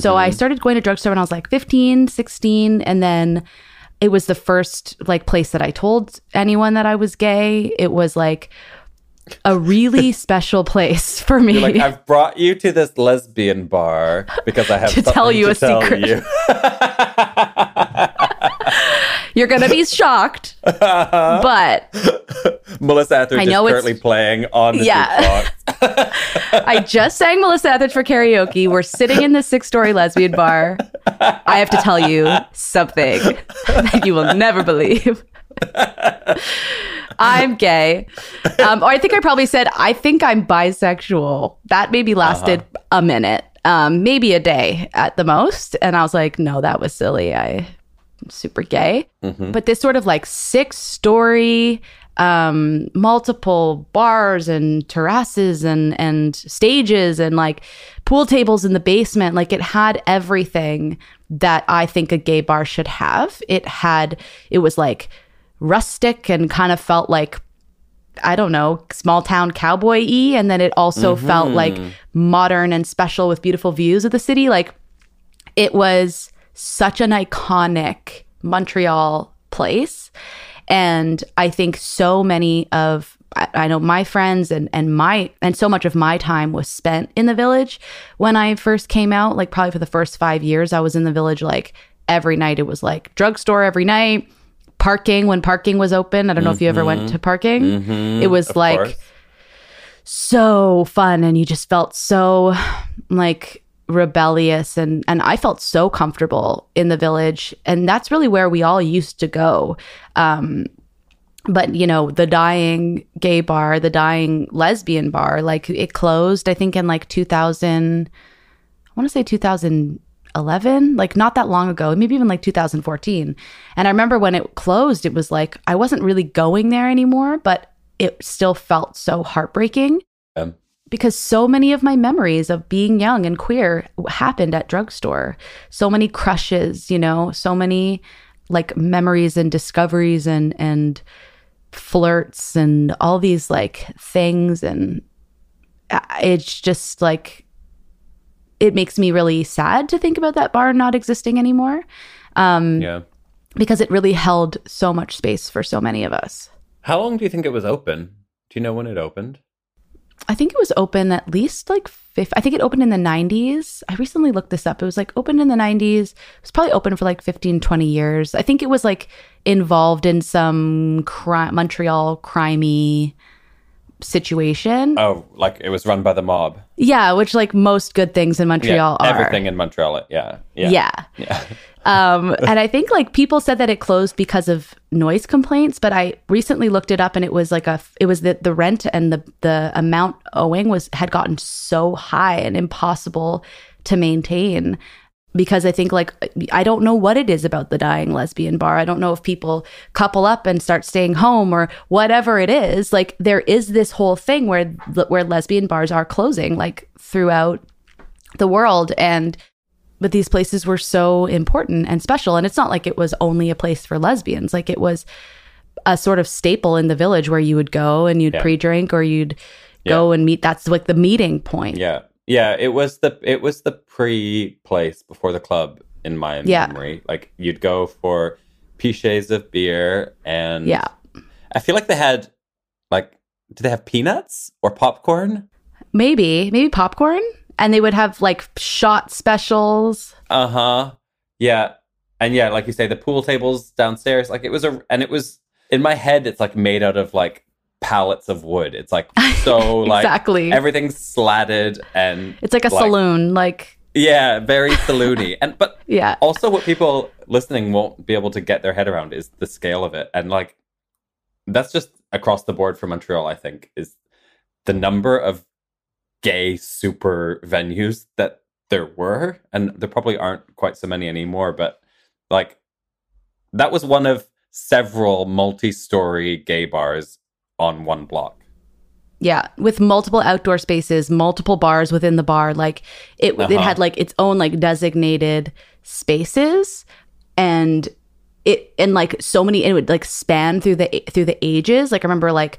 [SPEAKER 2] So I started going to drugstore when I was like 15, 16, and then it was the first like place that I told anyone that I was gay. It was like a really (laughs) special place for me.
[SPEAKER 1] You're like, I've brought you to this lesbian bar because I have (laughs)
[SPEAKER 2] To tell you
[SPEAKER 1] to
[SPEAKER 2] a
[SPEAKER 1] tell
[SPEAKER 2] secret.
[SPEAKER 1] you. (laughs)
[SPEAKER 2] You're gonna be shocked, but
[SPEAKER 1] Melissa Etheridge
[SPEAKER 2] I know
[SPEAKER 1] is currently playing on the
[SPEAKER 2] Yeah. I just sang Melissa Etheridge for karaoke. We're sitting in the six-story lesbian bar. I have to tell you something that you will never believe. I'm gay. Um, or I think I probably said, I think I'm bisexual. That maybe lasted a minute, um, maybe a day at the most. And I was like, no, that was silly. I, I'm super gay. But this sort of like six story, um, multiple bars and terraces and, and stages and like pool tables in the basement, like it had everything that I think a gay bar should have. It had, it was like, rustic and kind of felt like I don't know, small town cowboy y. And then it also felt like modern and special with beautiful views of the city. Like it was such an iconic Montreal place. And I think so many of I know my friends and and my and so much of my time was spent in the village when I first came out. Like probably for the first five years, I was in the village like every night. It was like drugstore every night, parking when parking was open. I don't know if you ever went mm-hmm. to parking. Mm-hmm. It was
[SPEAKER 1] Of
[SPEAKER 2] like
[SPEAKER 1] course.
[SPEAKER 2] so fun and you just felt so like rebellious and and I felt so comfortable in the village and that's really where we all used to go um but you know the dying gay bar the dying lesbian bar like it closed i think in like 2000 i want to say 2011 like not that long ago maybe even like 2014 and i remember when it closed it was like i wasn't really going there anymore but it still felt so heartbreaking.
[SPEAKER 1] Um,
[SPEAKER 2] because so many of my memories of being young and queer happened at drugstore. So many crushes you know so many like memories and discoveries and and flirts and all these like things and it's just like it makes me really sad to think about that bar not existing anymore um
[SPEAKER 1] yeah.
[SPEAKER 2] because it really held so much space for so many of us
[SPEAKER 1] How long do you think it was open? Do you know when it opened?
[SPEAKER 2] I think it was open at least like fif- I think it opened in the 90s. I recently looked this up. It was like opened in the 90s. It was probably open for like 15, 20 years. I think it was like involved in some cri- Montreal crimey situation.
[SPEAKER 1] Oh, like it was run by the mob.
[SPEAKER 2] Yeah, which like most good things in Montreal
[SPEAKER 1] yeah,
[SPEAKER 2] are.
[SPEAKER 1] everything in Montreal. Yeah, yeah,
[SPEAKER 2] Yeah.
[SPEAKER 1] yeah.
[SPEAKER 2] Um, and I think like people said that it closed because of noise complaints, but I recently looked it up and it was like a it was that the rent and the the amount owing was had gotten so high and impossible to maintain because I think like I don't know what it is about the dying lesbian bar. I don't know if people couple up and start staying home or whatever it is. Like there is this whole thing where where lesbian bars are closing like throughout the world and but these places were so important and special and it's not like it was only a place for lesbians like it was a sort of staple in the village where you would go and you'd
[SPEAKER 1] Yeah.
[SPEAKER 2] pre-drink or you'd go and meet that's like the meeting point
[SPEAKER 1] Yeah. Yeah, it was the it was the pre place before the club in my
[SPEAKER 2] Yeah.
[SPEAKER 1] memory. Like you'd go for piches of beer and
[SPEAKER 2] Yeah.
[SPEAKER 1] I feel like they had like did they have peanuts or popcorn?
[SPEAKER 2] maybe maybe popcorn and they would have like shot specials
[SPEAKER 1] Uh-huh. Yeah. And yeah, like you say, the pool tables downstairs, like it was a and it was in my head it's like made out of like pallets of wood. It's like (laughs) so like
[SPEAKER 2] exactly
[SPEAKER 1] everything's slatted and
[SPEAKER 2] it's like a
[SPEAKER 1] like-
[SPEAKER 2] saloon like
[SPEAKER 1] yeah, very saloony. (laughs) and but
[SPEAKER 2] yeah
[SPEAKER 1] also what people listening won't be able to get their head around is the scale of it and like that's just across the board for montreal i think is the number of gay super venues that there were and there probably aren't quite so many anymore but like that was one of several multi-story gay bars on one block
[SPEAKER 2] Yeah, with multiple outdoor spaces, multiple bars within the bar. Like it, it
[SPEAKER 1] Uh-huh.
[SPEAKER 2] had like its own like designated spaces, and it and like so many. It would like span through the through the ages. Like I remember like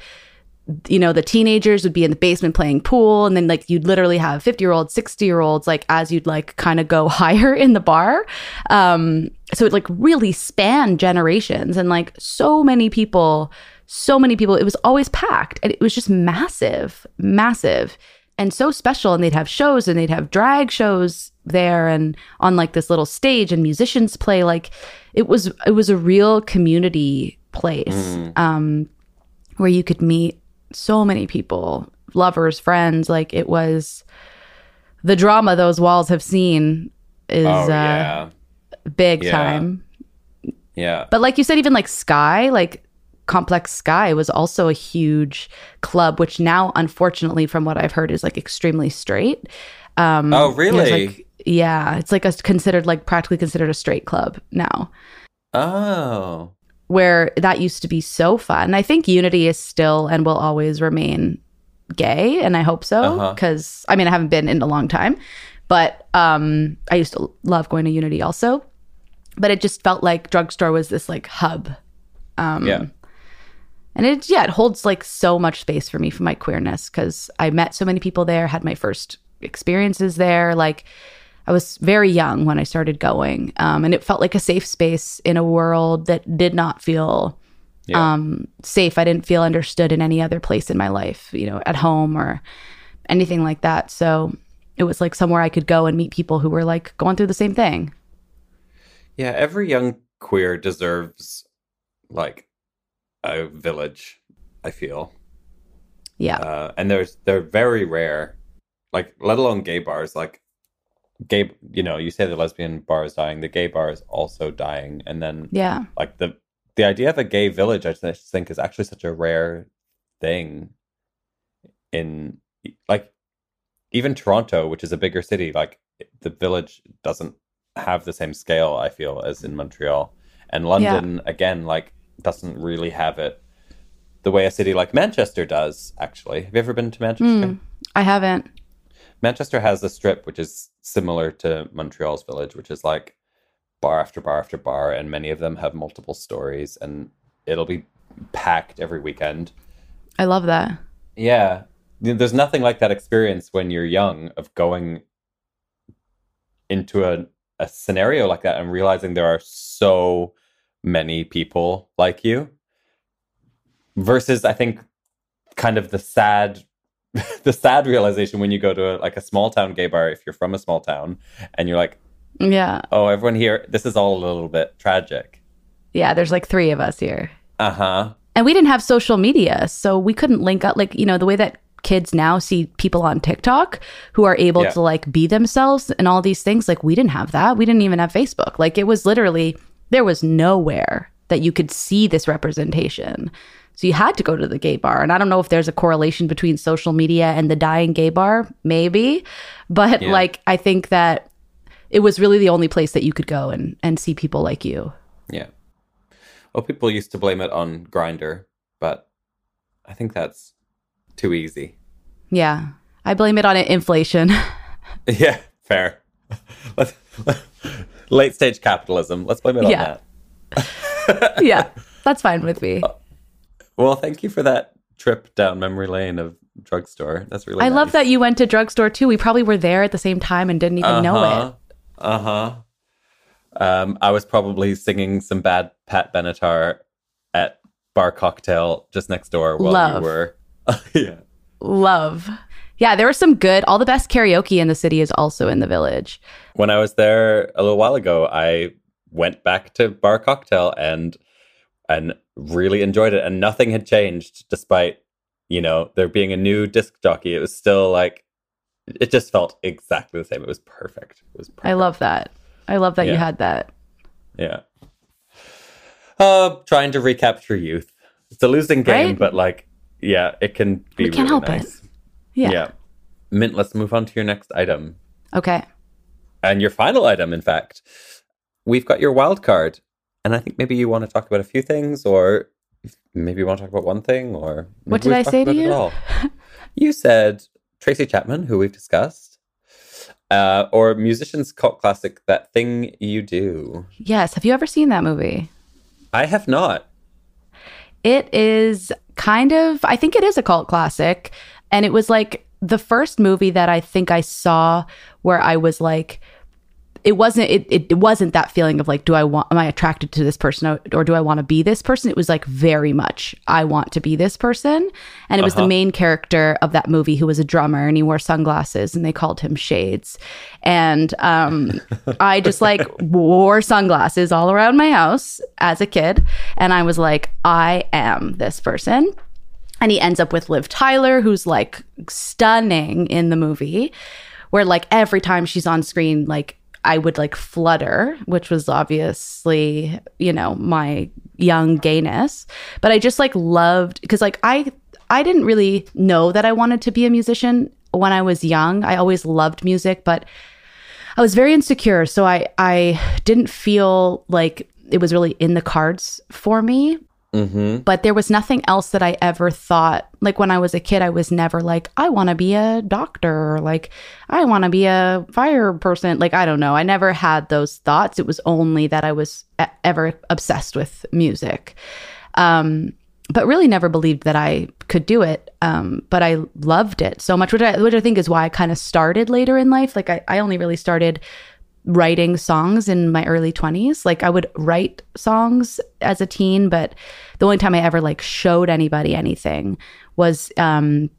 [SPEAKER 2] you know the teenagers would be in the basement playing pool, and then like you'd literally have fifty year olds, sixty year olds, like as you'd like kind of go (laughs) higher in the bar. Um, so it like really spanned generations, and like so many people so many people. It was always packed and it was just massive, massive and so special. And they'd have shows and they'd have drag shows there and on like this little stage and musicians play. Like it was, it was a real community place um, where you could meet so many people, lovers, friends. Like it was the drama those walls have seen is
[SPEAKER 1] oh
[SPEAKER 2] uh, big
[SPEAKER 1] Yeah.
[SPEAKER 2] time.
[SPEAKER 1] yeah
[SPEAKER 2] But like you said, even like Sky, like Complexe Sky was also a huge club, which now, unfortunately, from what I've heard, is like extremely straight. Um,
[SPEAKER 1] Oh, really?
[SPEAKER 2] like- yeah, it's like a considered like practically considered a straight club now,
[SPEAKER 1] oh
[SPEAKER 2] where that used to be so fun. I think Unity is still and will always remain gay, and I hope so
[SPEAKER 1] Uh-huh.
[SPEAKER 2] because I mean I haven't been in a long time, but um, I used to love going to Unity also. But it just felt like drugstore was this like hub Um,
[SPEAKER 1] yeah
[SPEAKER 2] and it yeah it holds like so much space for me for my queerness because i met so many people there had my first experiences there like i was very young when i started going um, and it felt like a safe space in a world that did not feel
[SPEAKER 1] Yeah.
[SPEAKER 2] um, safe i didn't feel understood in any other place in my life you know at home or anything like that so it was like somewhere i could go and meet people who were like going through the same thing
[SPEAKER 1] Yeah, every young queer deserves like a village, I feel.
[SPEAKER 2] yeah
[SPEAKER 1] Uh, and there's they're very rare. Like let alone gay bars, like gay you know, you say the lesbian bar is dying, the gay bar is also dying. And then
[SPEAKER 2] yeah
[SPEAKER 1] like the the idea of a gay village I just think is actually such a rare thing in like even Toronto, which is a bigger city, like the village doesn't have the same scale I feel as in Montreal. And London again like doesn't really have it the way a city like Manchester does actually. Have you ever been to Manchester?
[SPEAKER 2] Mm, i haven't
[SPEAKER 1] Manchester has a strip which is similar to Montreal's village, which is like bar after bar after bar, and many of them have multiple stories, and it'll be packed every weekend.
[SPEAKER 2] i love that
[SPEAKER 1] Yeah, there's nothing like that experience when you're young of going into a a scenario like that and realizing there are so many people like you. Versus, I think, kind of the sad (laughs) the sad realization when you go to a, like a small town gay bar if you're from a small town and you're like
[SPEAKER 2] yeah
[SPEAKER 1] oh everyone here this is all a little bit tragic
[SPEAKER 2] yeah there's like three of us here
[SPEAKER 1] uh-huh
[SPEAKER 2] and we didn't have social media, so we couldn't link up like, you know, the way that kids now see people on TikTok who are able
[SPEAKER 1] Yeah.
[SPEAKER 2] to like be themselves and all these things. Like we didn't have that. We didn't even have Facebook. Like it was literally there was nowhere that you could see this representation. So you had to go to the gay bar. And I don't know if there's a correlation between social media and the dying gay bar, maybe. But
[SPEAKER 1] Yeah.
[SPEAKER 2] like I think that it was really the only place that you could go and and see people like you.
[SPEAKER 1] Yeah. Well, people used to blame it on Grindr, but I think that's too easy.
[SPEAKER 2] Yeah. I blame it on inflation. (laughs)
[SPEAKER 1] Yeah, fair. Let's, (laughs) late stage capitalism. Let's blame it on
[SPEAKER 2] Yeah.
[SPEAKER 1] that. (laughs)
[SPEAKER 2] yeah. That's fine with me.
[SPEAKER 1] Uh, Well, thank you for that trip down memory lane of drugstore. That's really.
[SPEAKER 2] I love that you went to drugstore too. We probably were there at the same time and didn't even know it.
[SPEAKER 1] Uh huh. Um, I was probably singing some bad Pat Benatar at Bar Cocktail just next door while
[SPEAKER 2] Love.
[SPEAKER 1] you were. (laughs) yeah.
[SPEAKER 2] Love. Yeah, there was some good. All the best karaoke in the city is also in the village.
[SPEAKER 1] When I was there a little while ago, I went back to Bar Cocktail and and really enjoyed it. And nothing had changed despite, you know, there being a new disc jockey. It was still like it just felt exactly the same. It was perfect. It was perfect.
[SPEAKER 2] I love that. I love that you had that.
[SPEAKER 1] Yeah. Uh, trying to recapture youth. It's a losing game,
[SPEAKER 2] Right?
[SPEAKER 1] but like, yeah, it can be
[SPEAKER 2] We can't
[SPEAKER 1] really
[SPEAKER 2] help it. Yeah.
[SPEAKER 1] Yeah. Mint, let's move on to your next item.
[SPEAKER 2] Okay.
[SPEAKER 1] And your final item, in fact. We've got your wild card. And I think maybe you want to talk about a few things, or maybe you want to talk about one thing, or
[SPEAKER 2] What did I say to you?
[SPEAKER 1] all. (laughs) You said Tracy Chapman, who we've discussed, uh, or musicians cult classic, That Thing You Do.
[SPEAKER 2] Yes. Have you ever seen that movie?
[SPEAKER 1] I have not.
[SPEAKER 2] It is kind of, I think it is a cult classic. And it was like the first movie that I think I saw where I was like, it wasn't it, it, wasn't that feeling of like do i want am i attracted to this person or, or do i want to be this person? It was like very much i want to be this person. And it was the main character of that movie who was a drummer and he wore sunglasses and they called him shades. And um (laughs) i just like wore sunglasses all around my house as a kid. And i was like i am this person. And he ends up with Liv Tyler, who's like stunning in the movie, where like every time she's on screen, like I would like flutter, which was obviously, you know, my young gayness. But I just like loved because like I I didn't really know that I wanted to be a musician when I was young. I always loved music, but I was very insecure, so I I didn't feel like it was really in the cards for me
[SPEAKER 1] Mm-hmm.
[SPEAKER 2] but there was nothing else that I ever thought. Like when I was a kid, I was never like, I want to be a doctor or like, I want to be a fire person. Like, I don't know. I never had those thoughts. It was only that I was ever obsessed with music. Um, but really never believed that I could do it. Um, but I loved it so much, which I, which I think is why I kind of started later in life. Like I, I only really started writing songs in my early 20s like i would write songs as a teen but the only time i ever like showed anybody anything was um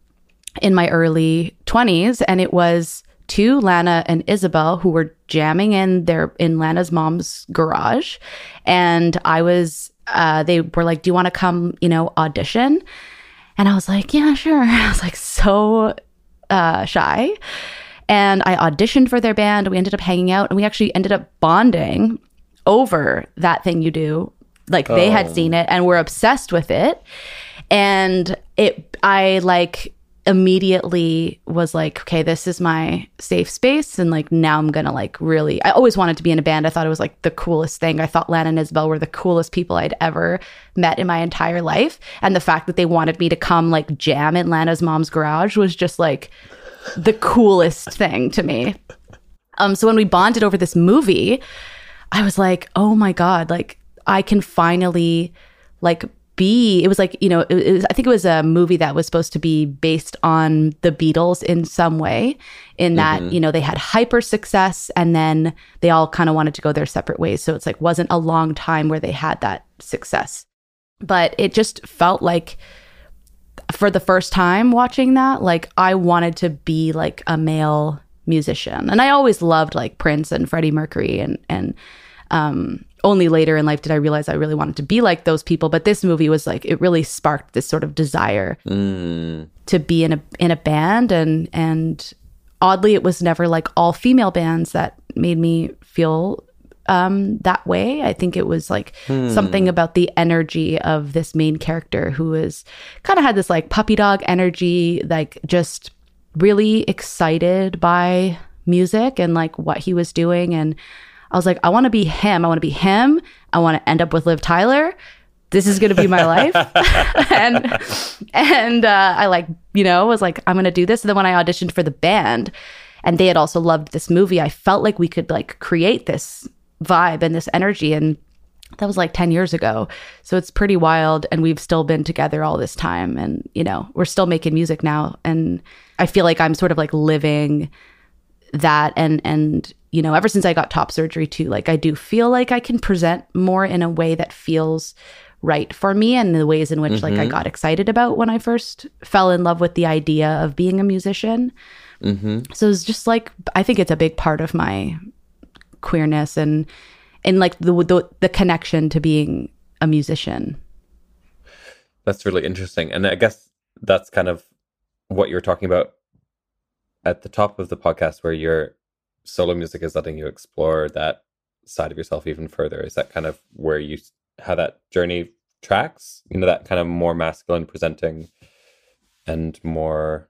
[SPEAKER 2] in my early 20s and it was to lana and isabel who were jamming in their in lana's mom's garage. And i was uh they were like do you want to come you know audition? And i was like yeah sure. (laughs) I was like so uh shy and I auditioned for their band. We ended up hanging out and we actually ended up bonding over that thing you do. Like they had oh. seen it and were obsessed with it. And it, I like immediately was like, okay, this is my safe space. And like now I'm gonna like really, I always wanted to be in a band. I thought it was like the coolest thing. I thought Lana and Isabel were the coolest people I'd ever met in my entire life. And the fact that they wanted me to come like jam in Lana's mom's garage was just like, the coolest thing to me. Um, so when we bonded over this movie, I was like, oh my God, like I can finally like be it was like you know was, i think it was a movie that was supposed to be based on the beatles in some way in that you know they had hyper success and then they all kind of wanted to go their separate ways. So it's like wasn't a long time where they had that success. But it just felt like for the first time watching that, like I wanted to be like a male musician. And I always loved like Prince and Freddie Mercury and and um only later in life did I realize I really wanted to be like those people. But this movie was like it really sparked this sort of desire to be in a in a band and and oddly it was never like all female bands that made me feel um, that way. I think it was like something about the energy of this main character who is kind of had this like puppy dog energy, like just really excited by music and like what he was doing. And I was like, I want to be him. I want to be him. I want to end up with Liv Tyler. This is going to be my life. (laughs) and and uh, I like, you know, was like, I'm going to do this. And then when I auditioned for the band and they had also loved this movie, I felt like we could like create this vibe and this energy. And that was like 10 years ago. So it's pretty wild. And we've still been together all this time. And, you know, we're still making music now. And I feel like I'm sort of like living that and and you know ever since i got top surgery too like i do feel like i can present more in a way that feels right for me and the ways in which like i got excited about when i first fell in love with the idea of being a musician Mm-hmm. so it's just like i think it's a big part of my queerness and and like the the, the connection to being a musician
[SPEAKER 1] That's really interesting. And I guess that's kind of what you're talking about at the top of the podcast, where your solo music is letting you explore that side of yourself even further. Is that kind of where you, how that journey tracks? You know, that kind of more masculine presenting and more,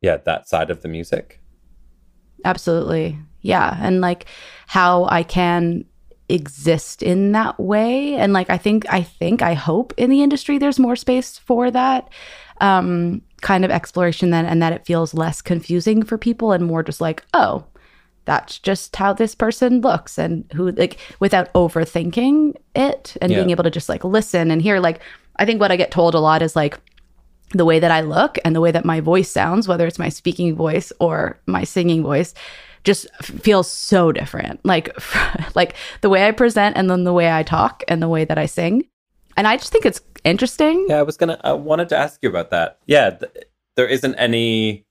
[SPEAKER 1] yeah, that side of the music.
[SPEAKER 2] Absolutely. Yeah. And like how I can exist in that way. And like I think I think I hope in the industry there's more space for that um kind of exploration then and that it feels less confusing for people and more just like, oh, that's just how this person looks and who like without overthinking it and being able to just like listen and hear like I think what I get told a lot is like the way that I look and the way that my voice sounds, whether it's my speaking voice or my singing voice, just feels so different. Like, (laughs) like the way I present and then the way I talk and the way that I sing. And I just think it's interesting.
[SPEAKER 1] Yeah, I was gonna. I wanted to ask you about that. Yeah, th- there isn't any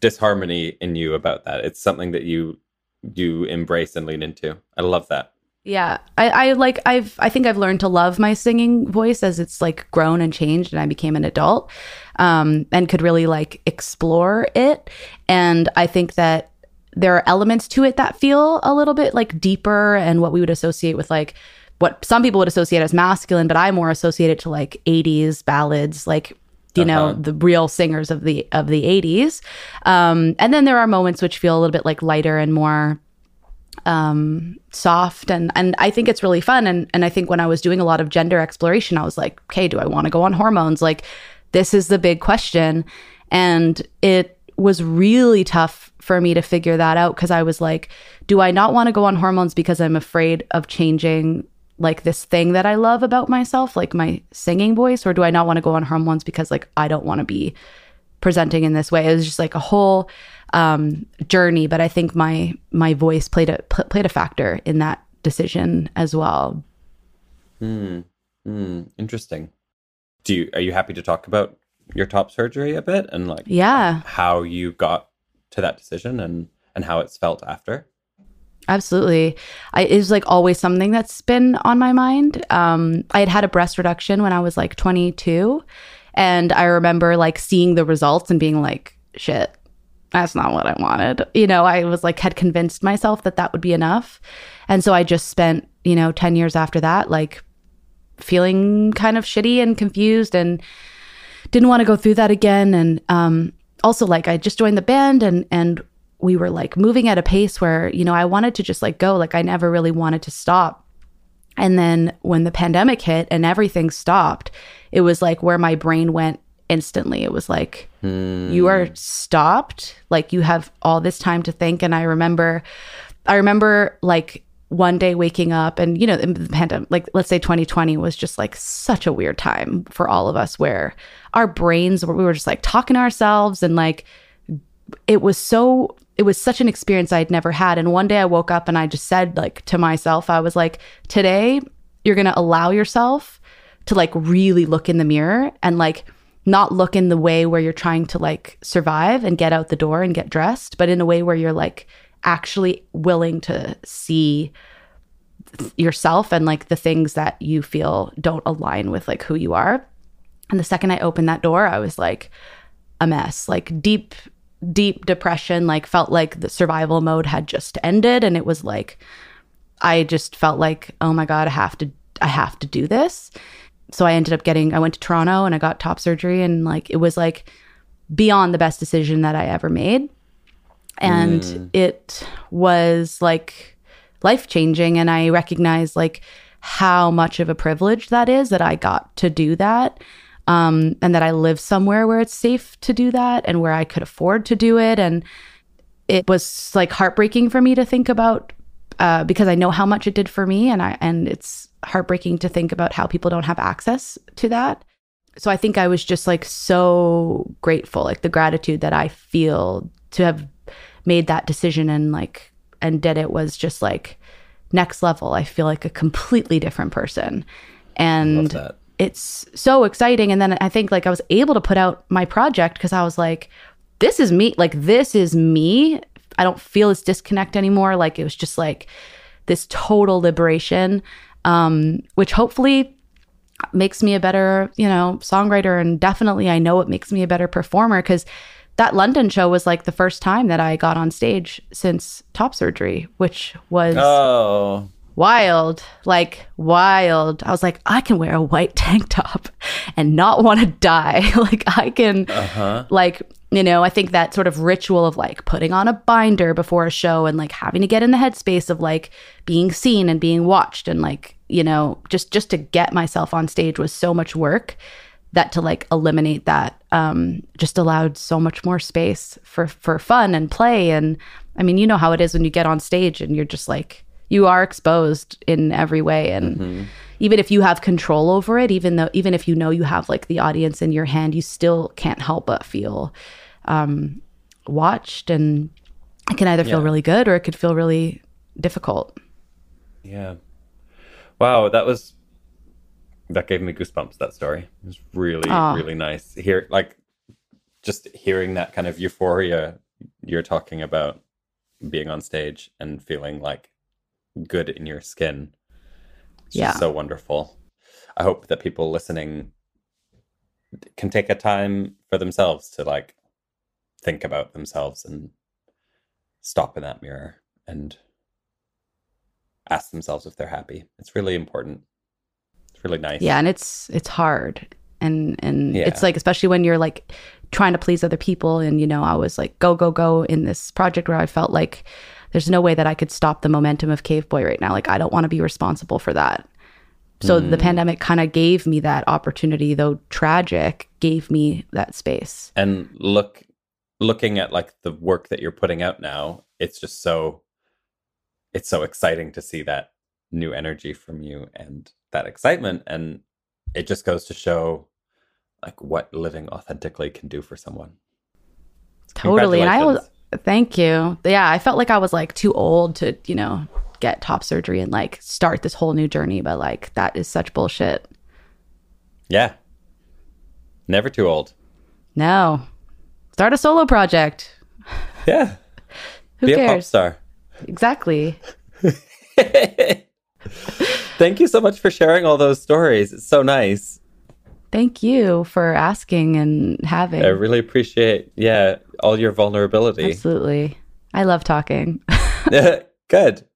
[SPEAKER 1] disharmony in you about that. It's something that you you embrace and lean into. I love that.
[SPEAKER 2] Yeah. I, I like I've I think I've learned to love my singing voice as it's like grown and changed and I became an adult. Um and could really like explore it. And I think that there are elements to it that feel a little bit like deeper and what we would associate with like what some people would associate as masculine, but I more associate it to like 80s ballads, like you know
[SPEAKER 1] Uh-huh.
[SPEAKER 2] the real singers of the of the 80s um and then there are moments which feel a little bit like lighter and more um soft and and I think it's really fun. And and I think when I was doing a lot of gender exploration I was like okay do I want to go on hormones? Like this is the big question. And it was really tough for me to figure that out because I was like do I not want to go on hormones because I'm afraid of changing like this thing that I love about myself like my singing voice or do I not want to go on hormones because like I don't want to be presenting in this way. It was just like a whole um, journey, but I think my my voice played a pl- played a factor in that decision as well.
[SPEAKER 1] Hmm. Hmm. Interesting. Do you are you happy to talk about your top surgery a bit and like
[SPEAKER 2] Yeah,
[SPEAKER 1] how you got to that decision and and how it's felt after?
[SPEAKER 2] absolutely. I, it was like always something that's been on my mind. Um, I had had a breast reduction when I was like 22, and I remember like seeing the results and being like, "Shit, that's not what I wanted." You know, I was like had convinced myself that that would be enough, and so I just spent you know 10 years after that like feeling kind of shitty and confused and didn't want to go through that again and um also like I just joined the band and and we were like moving at a pace where you know I wanted to just like go like I never really wanted to stop. And then when the pandemic hit and everything stopped it was like where my brain went instantly. It was like you are stopped? Like you have all this time to think. And i remember i remember like one day waking up and you know the pandemic like let's say 2020 was just like such a weird time for all of us where our brains we were just like talking to ourselves and like it was so it was such an experience I'd never had. And one day I woke up and I just said like to myself, I was like, today you're gonna allow yourself to like really look in the mirror and like not look in the way where you're trying to like survive and get out the door and get dressed, but in a way where you're like actually willing to see yourself and like the things that you feel don't align with like who you are. And the second I opened that door, I was like a mess, like deep, deep depression, like felt like the survival mode had just ended. And it was like, I just felt like, oh my God, I have to, I have to do this. So I ended up getting, I went to Toronto and I got top surgery. And like, it was like beyond the best decision that I ever made. And
[SPEAKER 1] Mm.
[SPEAKER 2] it was like life changing. And I recognized like how much of a privilege that is that I got to do that um, and that I live somewhere where it's safe to do that and where I could afford to do it. And it was like heartbreaking for me to think about uh, because I know how much it did for me, and I and it's heartbreaking to think about how people don't have access to that. So I think I was just like so grateful, like the gratitude that I feel to have made that decision and like and did it was just like next level. I feel like a completely different person, and
[SPEAKER 1] that.
[SPEAKER 2] It's so exciting. And then I think like I was able to put out my project because I was like, this is me. Like this is me. I don't feel this disconnect anymore. Like it was just like this total liberation, um, which hopefully makes me a better, you know, songwriter. And definitely I know it makes me a better performer because that London show was like the first time that I got on stage since top surgery, which was
[SPEAKER 1] Oh,
[SPEAKER 2] wild, like wild. I was like, I can wear a white (laughs) tank top and not want to die. (laughs) like I can, like you know, I think that sort of ritual of like putting on a binder before a show and like having to get in the headspace of like being seen and being watched and like you know just just to get myself on stage was so much work that to like eliminate that um just allowed so much more space for for fun and play and i mean you know how it is when you get on stage and you're just like you are exposed in every way and even if you have control over it even though even if you know you have like the audience in your hand you still can't help but feel um watched and it can either feel
[SPEAKER 1] Yeah.
[SPEAKER 2] really good or it could feel really difficult
[SPEAKER 1] yeah. Wow, that was that gave me goosebumps. That story it was really,
[SPEAKER 2] Aw.
[SPEAKER 1] really nice. Here, like, just hearing that kind of euphoria you're talking about, being on stage and feeling like good in your skin. It's
[SPEAKER 2] Yeah.
[SPEAKER 1] so wonderful. I hope that people listening can take a time for themselves to like think about themselves and stop in that mirror and ask themselves if they're happy. It's really important. It's really nice.
[SPEAKER 2] Yeah, and it's it's hard. And and
[SPEAKER 1] Yeah.
[SPEAKER 2] it's like especially when you're like trying to please other people and you know, I was like go go go in this project where I felt like there's no way that I could stop the momentum of Cave Boy right now. Like I don't want to be responsible for that. So the mm. pandemic kind of gave me that opportunity, though tragic, gave me that space.
[SPEAKER 1] And look looking at like the work that you're putting out now, it's just so it's so exciting to see that new energy from you and that excitement and it just goes to show like what living authentically can do for someone.
[SPEAKER 2] Totally. And I was. Thank you. Yeah, I felt like I was like too old to, you know, get top surgery and like start this whole new journey, but like that is such bullshit.
[SPEAKER 1] Yeah. Never too old.
[SPEAKER 2] No. Start a solo project.
[SPEAKER 1] Yeah.
[SPEAKER 2] Who
[SPEAKER 1] Be a pop
[SPEAKER 2] cares?
[SPEAKER 1] star.
[SPEAKER 2] Exactly. (laughs)
[SPEAKER 1] Thank you so much for sharing all those stories. It's so nice.
[SPEAKER 2] Thank you for asking and having.
[SPEAKER 1] I really appreciate, yeah, all your vulnerability.
[SPEAKER 2] Absolutely. I love talking. (laughs) (laughs)
[SPEAKER 1] Good.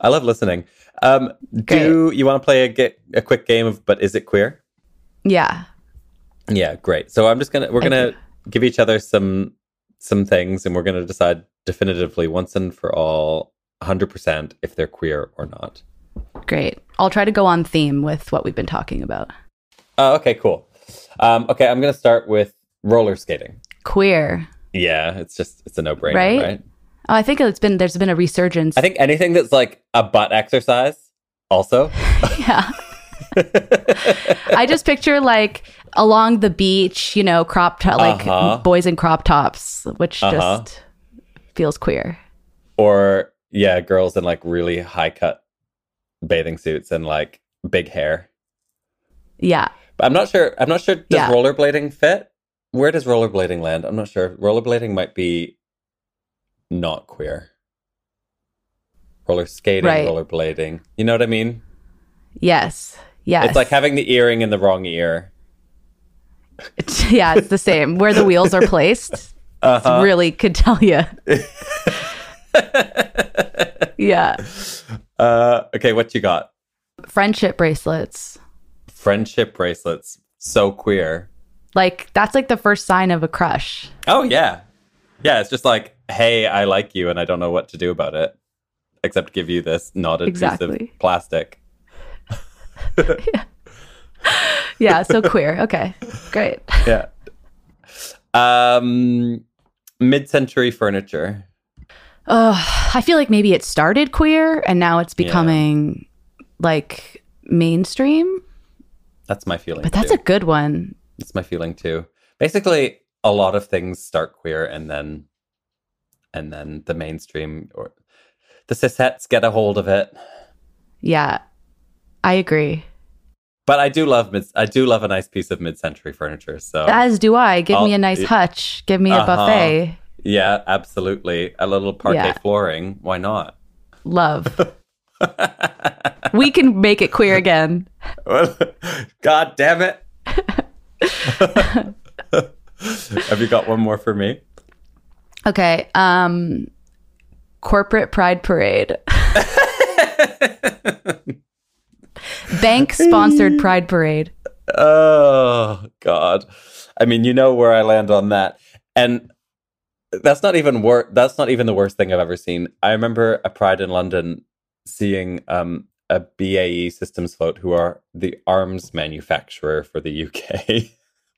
[SPEAKER 1] I love listening. Um, do you want to play a, ge- a quick game of But Is It Queer?
[SPEAKER 2] yeah.
[SPEAKER 1] Yeah, great. So I'm just gonna we're gonna give each other some some things, and we're gonna decide definitively once and for all, 100 percent if they're queer or not.
[SPEAKER 2] Great. I'll try to go on theme with what we've been talking about.
[SPEAKER 1] Oh, okay, cool. Um, okay, I'm gonna start with roller skating.
[SPEAKER 2] Queer.
[SPEAKER 1] Yeah, it's just it's a no brainer,
[SPEAKER 2] Right?
[SPEAKER 1] right?
[SPEAKER 2] Oh, I think it's been there's been a resurgence.
[SPEAKER 1] I think anything that's like a butt exercise, also. (laughs)
[SPEAKER 2] yeah. I just picture like along the beach, you know, crop top, like
[SPEAKER 1] Uh-huh.
[SPEAKER 2] boys in crop tops, which
[SPEAKER 1] Uh-huh.
[SPEAKER 2] just feels queer.
[SPEAKER 1] or yeah, girls in like really high cut bathing suits and like big hair.
[SPEAKER 2] Yeah.
[SPEAKER 1] But I'm not sure. I'm not sure. Does
[SPEAKER 2] Yeah.
[SPEAKER 1] rollerblading fit? Where does rollerblading land? I'm not sure. Rollerblading might be not queer. roller skating,
[SPEAKER 2] Right.
[SPEAKER 1] rollerblading. You know what I mean?
[SPEAKER 2] Yes. Yes.
[SPEAKER 1] It's like having the earring in the wrong ear.
[SPEAKER 2] It's- (laughs) yeah, it's the same. Where the wheels are placed,
[SPEAKER 1] Uh-huh.
[SPEAKER 2] really could tell you. (laughs) yeah.
[SPEAKER 1] Uh, okay, what you got?
[SPEAKER 2] Friendship bracelets.
[SPEAKER 1] Friendship bracelets. So queer.
[SPEAKER 2] Like that's like the first sign of a crush.
[SPEAKER 1] Oh yeah, yeah. It's just like, hey, I like you, and I don't know what to do about it, except give you this knotted piece
[SPEAKER 2] Exactly.
[SPEAKER 1] of plastic.
[SPEAKER 2] Yeah, (laughs) yeah, so queer. Okay. Great. (laughs)
[SPEAKER 1] Yeah. Um, mid-century furniture.
[SPEAKER 2] Uh, I feel like maybe it started queer and now it's becoming like mainstream,
[SPEAKER 1] That's my feeling.
[SPEAKER 2] but that's
[SPEAKER 1] too.
[SPEAKER 2] a good one.
[SPEAKER 1] That's my feeling too. Basically, a lot of things start queer, and then, and then the mainstream or the cishettes get a hold of it.
[SPEAKER 2] Yeah. I agree.
[SPEAKER 1] But I do love mid. I do love a nice piece of mid-century furniture. So
[SPEAKER 2] As do I. Give me
[SPEAKER 1] I'll-
[SPEAKER 2] a nice hutch. Give me a
[SPEAKER 1] Uh-huh.
[SPEAKER 2] buffet.
[SPEAKER 1] yeah, absolutely. A little parquet
[SPEAKER 2] Yeah.
[SPEAKER 1] flooring. Why not?
[SPEAKER 2] Love. (laughs) we can make it queer again. (laughs)
[SPEAKER 1] God damn it. (laughs) Have you got one more for me?
[SPEAKER 2] Okay. Um corporate pride parade. (laughs) Bank sponsored pride parade.
[SPEAKER 1] Oh God. I mean, you know where I land on that. And that's not even wor- that's not even the worst thing I've ever seen. I remember a Pride in London seeing um a BAE Systems float who are the arms manufacturer for the UK.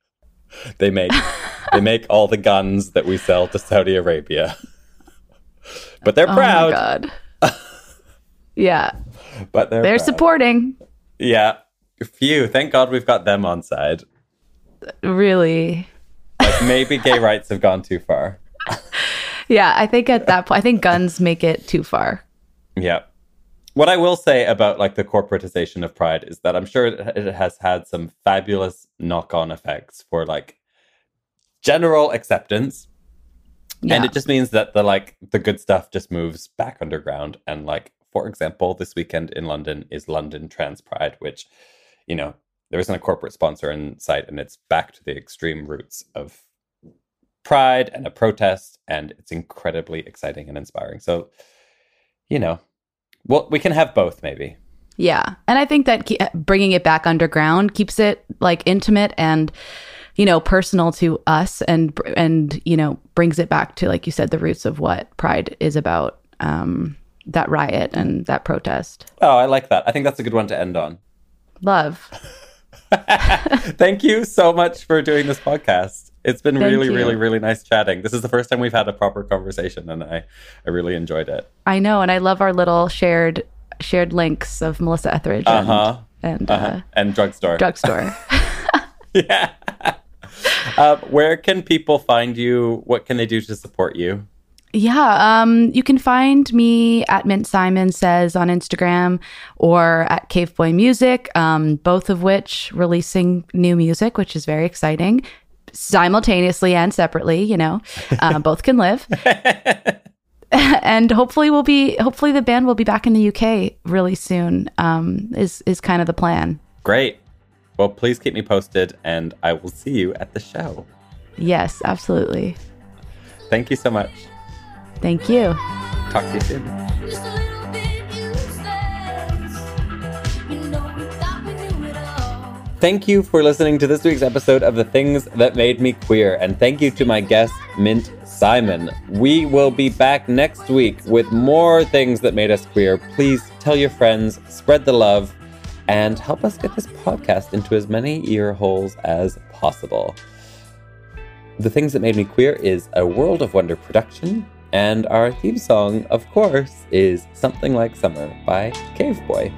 [SPEAKER 1] (laughs) they make (laughs) they make all the guns that we sell to Saudi Arabia. but they're proud.
[SPEAKER 2] Oh my god. (laughs) yeah.
[SPEAKER 1] But they're
[SPEAKER 2] They're
[SPEAKER 1] proud.
[SPEAKER 2] supporting.
[SPEAKER 1] Yeah. Phew, thank God we've got them on side.
[SPEAKER 2] Really.
[SPEAKER 1] Like maybe gay rights have gone too far.
[SPEAKER 2] Yeah, I think at that point I think guns make it too far.
[SPEAKER 1] Yeah. What I will say about like the corporatization of Pride is that I'm sure it, has had some fabulous knock-on effects for like general acceptance,
[SPEAKER 2] Yeah.
[SPEAKER 1] and it just means that the like the good stuff just moves back underground. And like for example, this weekend in London is London Trans Pride, which you know there isn't a corporate sponsor in sight, and it's back to the extreme roots of pride and a protest, and it's incredibly exciting and inspiring. So, you know, well, we can have both, maybe.
[SPEAKER 2] Yeah. And I think that ke- bringing it back underground keeps it like intimate and you know personal to us and and you know brings it back to like you said the roots of what pride is about um that riot and that protest.
[SPEAKER 1] Oh, I like that. I think that's a good one to end on.
[SPEAKER 2] Love. (laughs)
[SPEAKER 1] Thank you so much for doing this podcast. It's been
[SPEAKER 2] Thank
[SPEAKER 1] really,
[SPEAKER 2] you.
[SPEAKER 1] really, really nice chatting. This is the first time we've had a proper conversation, and I, I really enjoyed it.
[SPEAKER 2] I know and I love our little shared shared links of Melissa Etheridge and,
[SPEAKER 1] Uh-huh.
[SPEAKER 2] and
[SPEAKER 1] Uh-huh.
[SPEAKER 2] uh,
[SPEAKER 1] And drugstore.
[SPEAKER 2] drugstore. (laughs) (laughs)
[SPEAKER 1] yeah. uh, where can people find you? What can they do to support you?
[SPEAKER 2] Yeah, um, you can find me at Mint Simon Says on Instagram or at Cave Boy Music, um, both of which releasing new music, which is very exciting, simultaneously and separately. You know, uh, (laughs) both can live. (laughs) and hopefully we'll be hopefully the band will be back in the UK really soon. Um, is is kind of the plan.
[SPEAKER 1] Great. Well, please keep me posted, and I will see you at the show.
[SPEAKER 2] Yes, absolutely.
[SPEAKER 1] Thank you so much.
[SPEAKER 2] Thank you.
[SPEAKER 1] Talk to you soon. Thank you for listening to this week's episode of The Things That Made Me Queer, and thank you to my guest, Mint Simon. We will be back next week with more things that made us queer. Please tell your friends, spread the love, and help us get this podcast into as many ear holes as possible. The Things That Made Me Queer is a World of Wonder production, and our theme song, of course, is Something Like Summer by Cave Boy.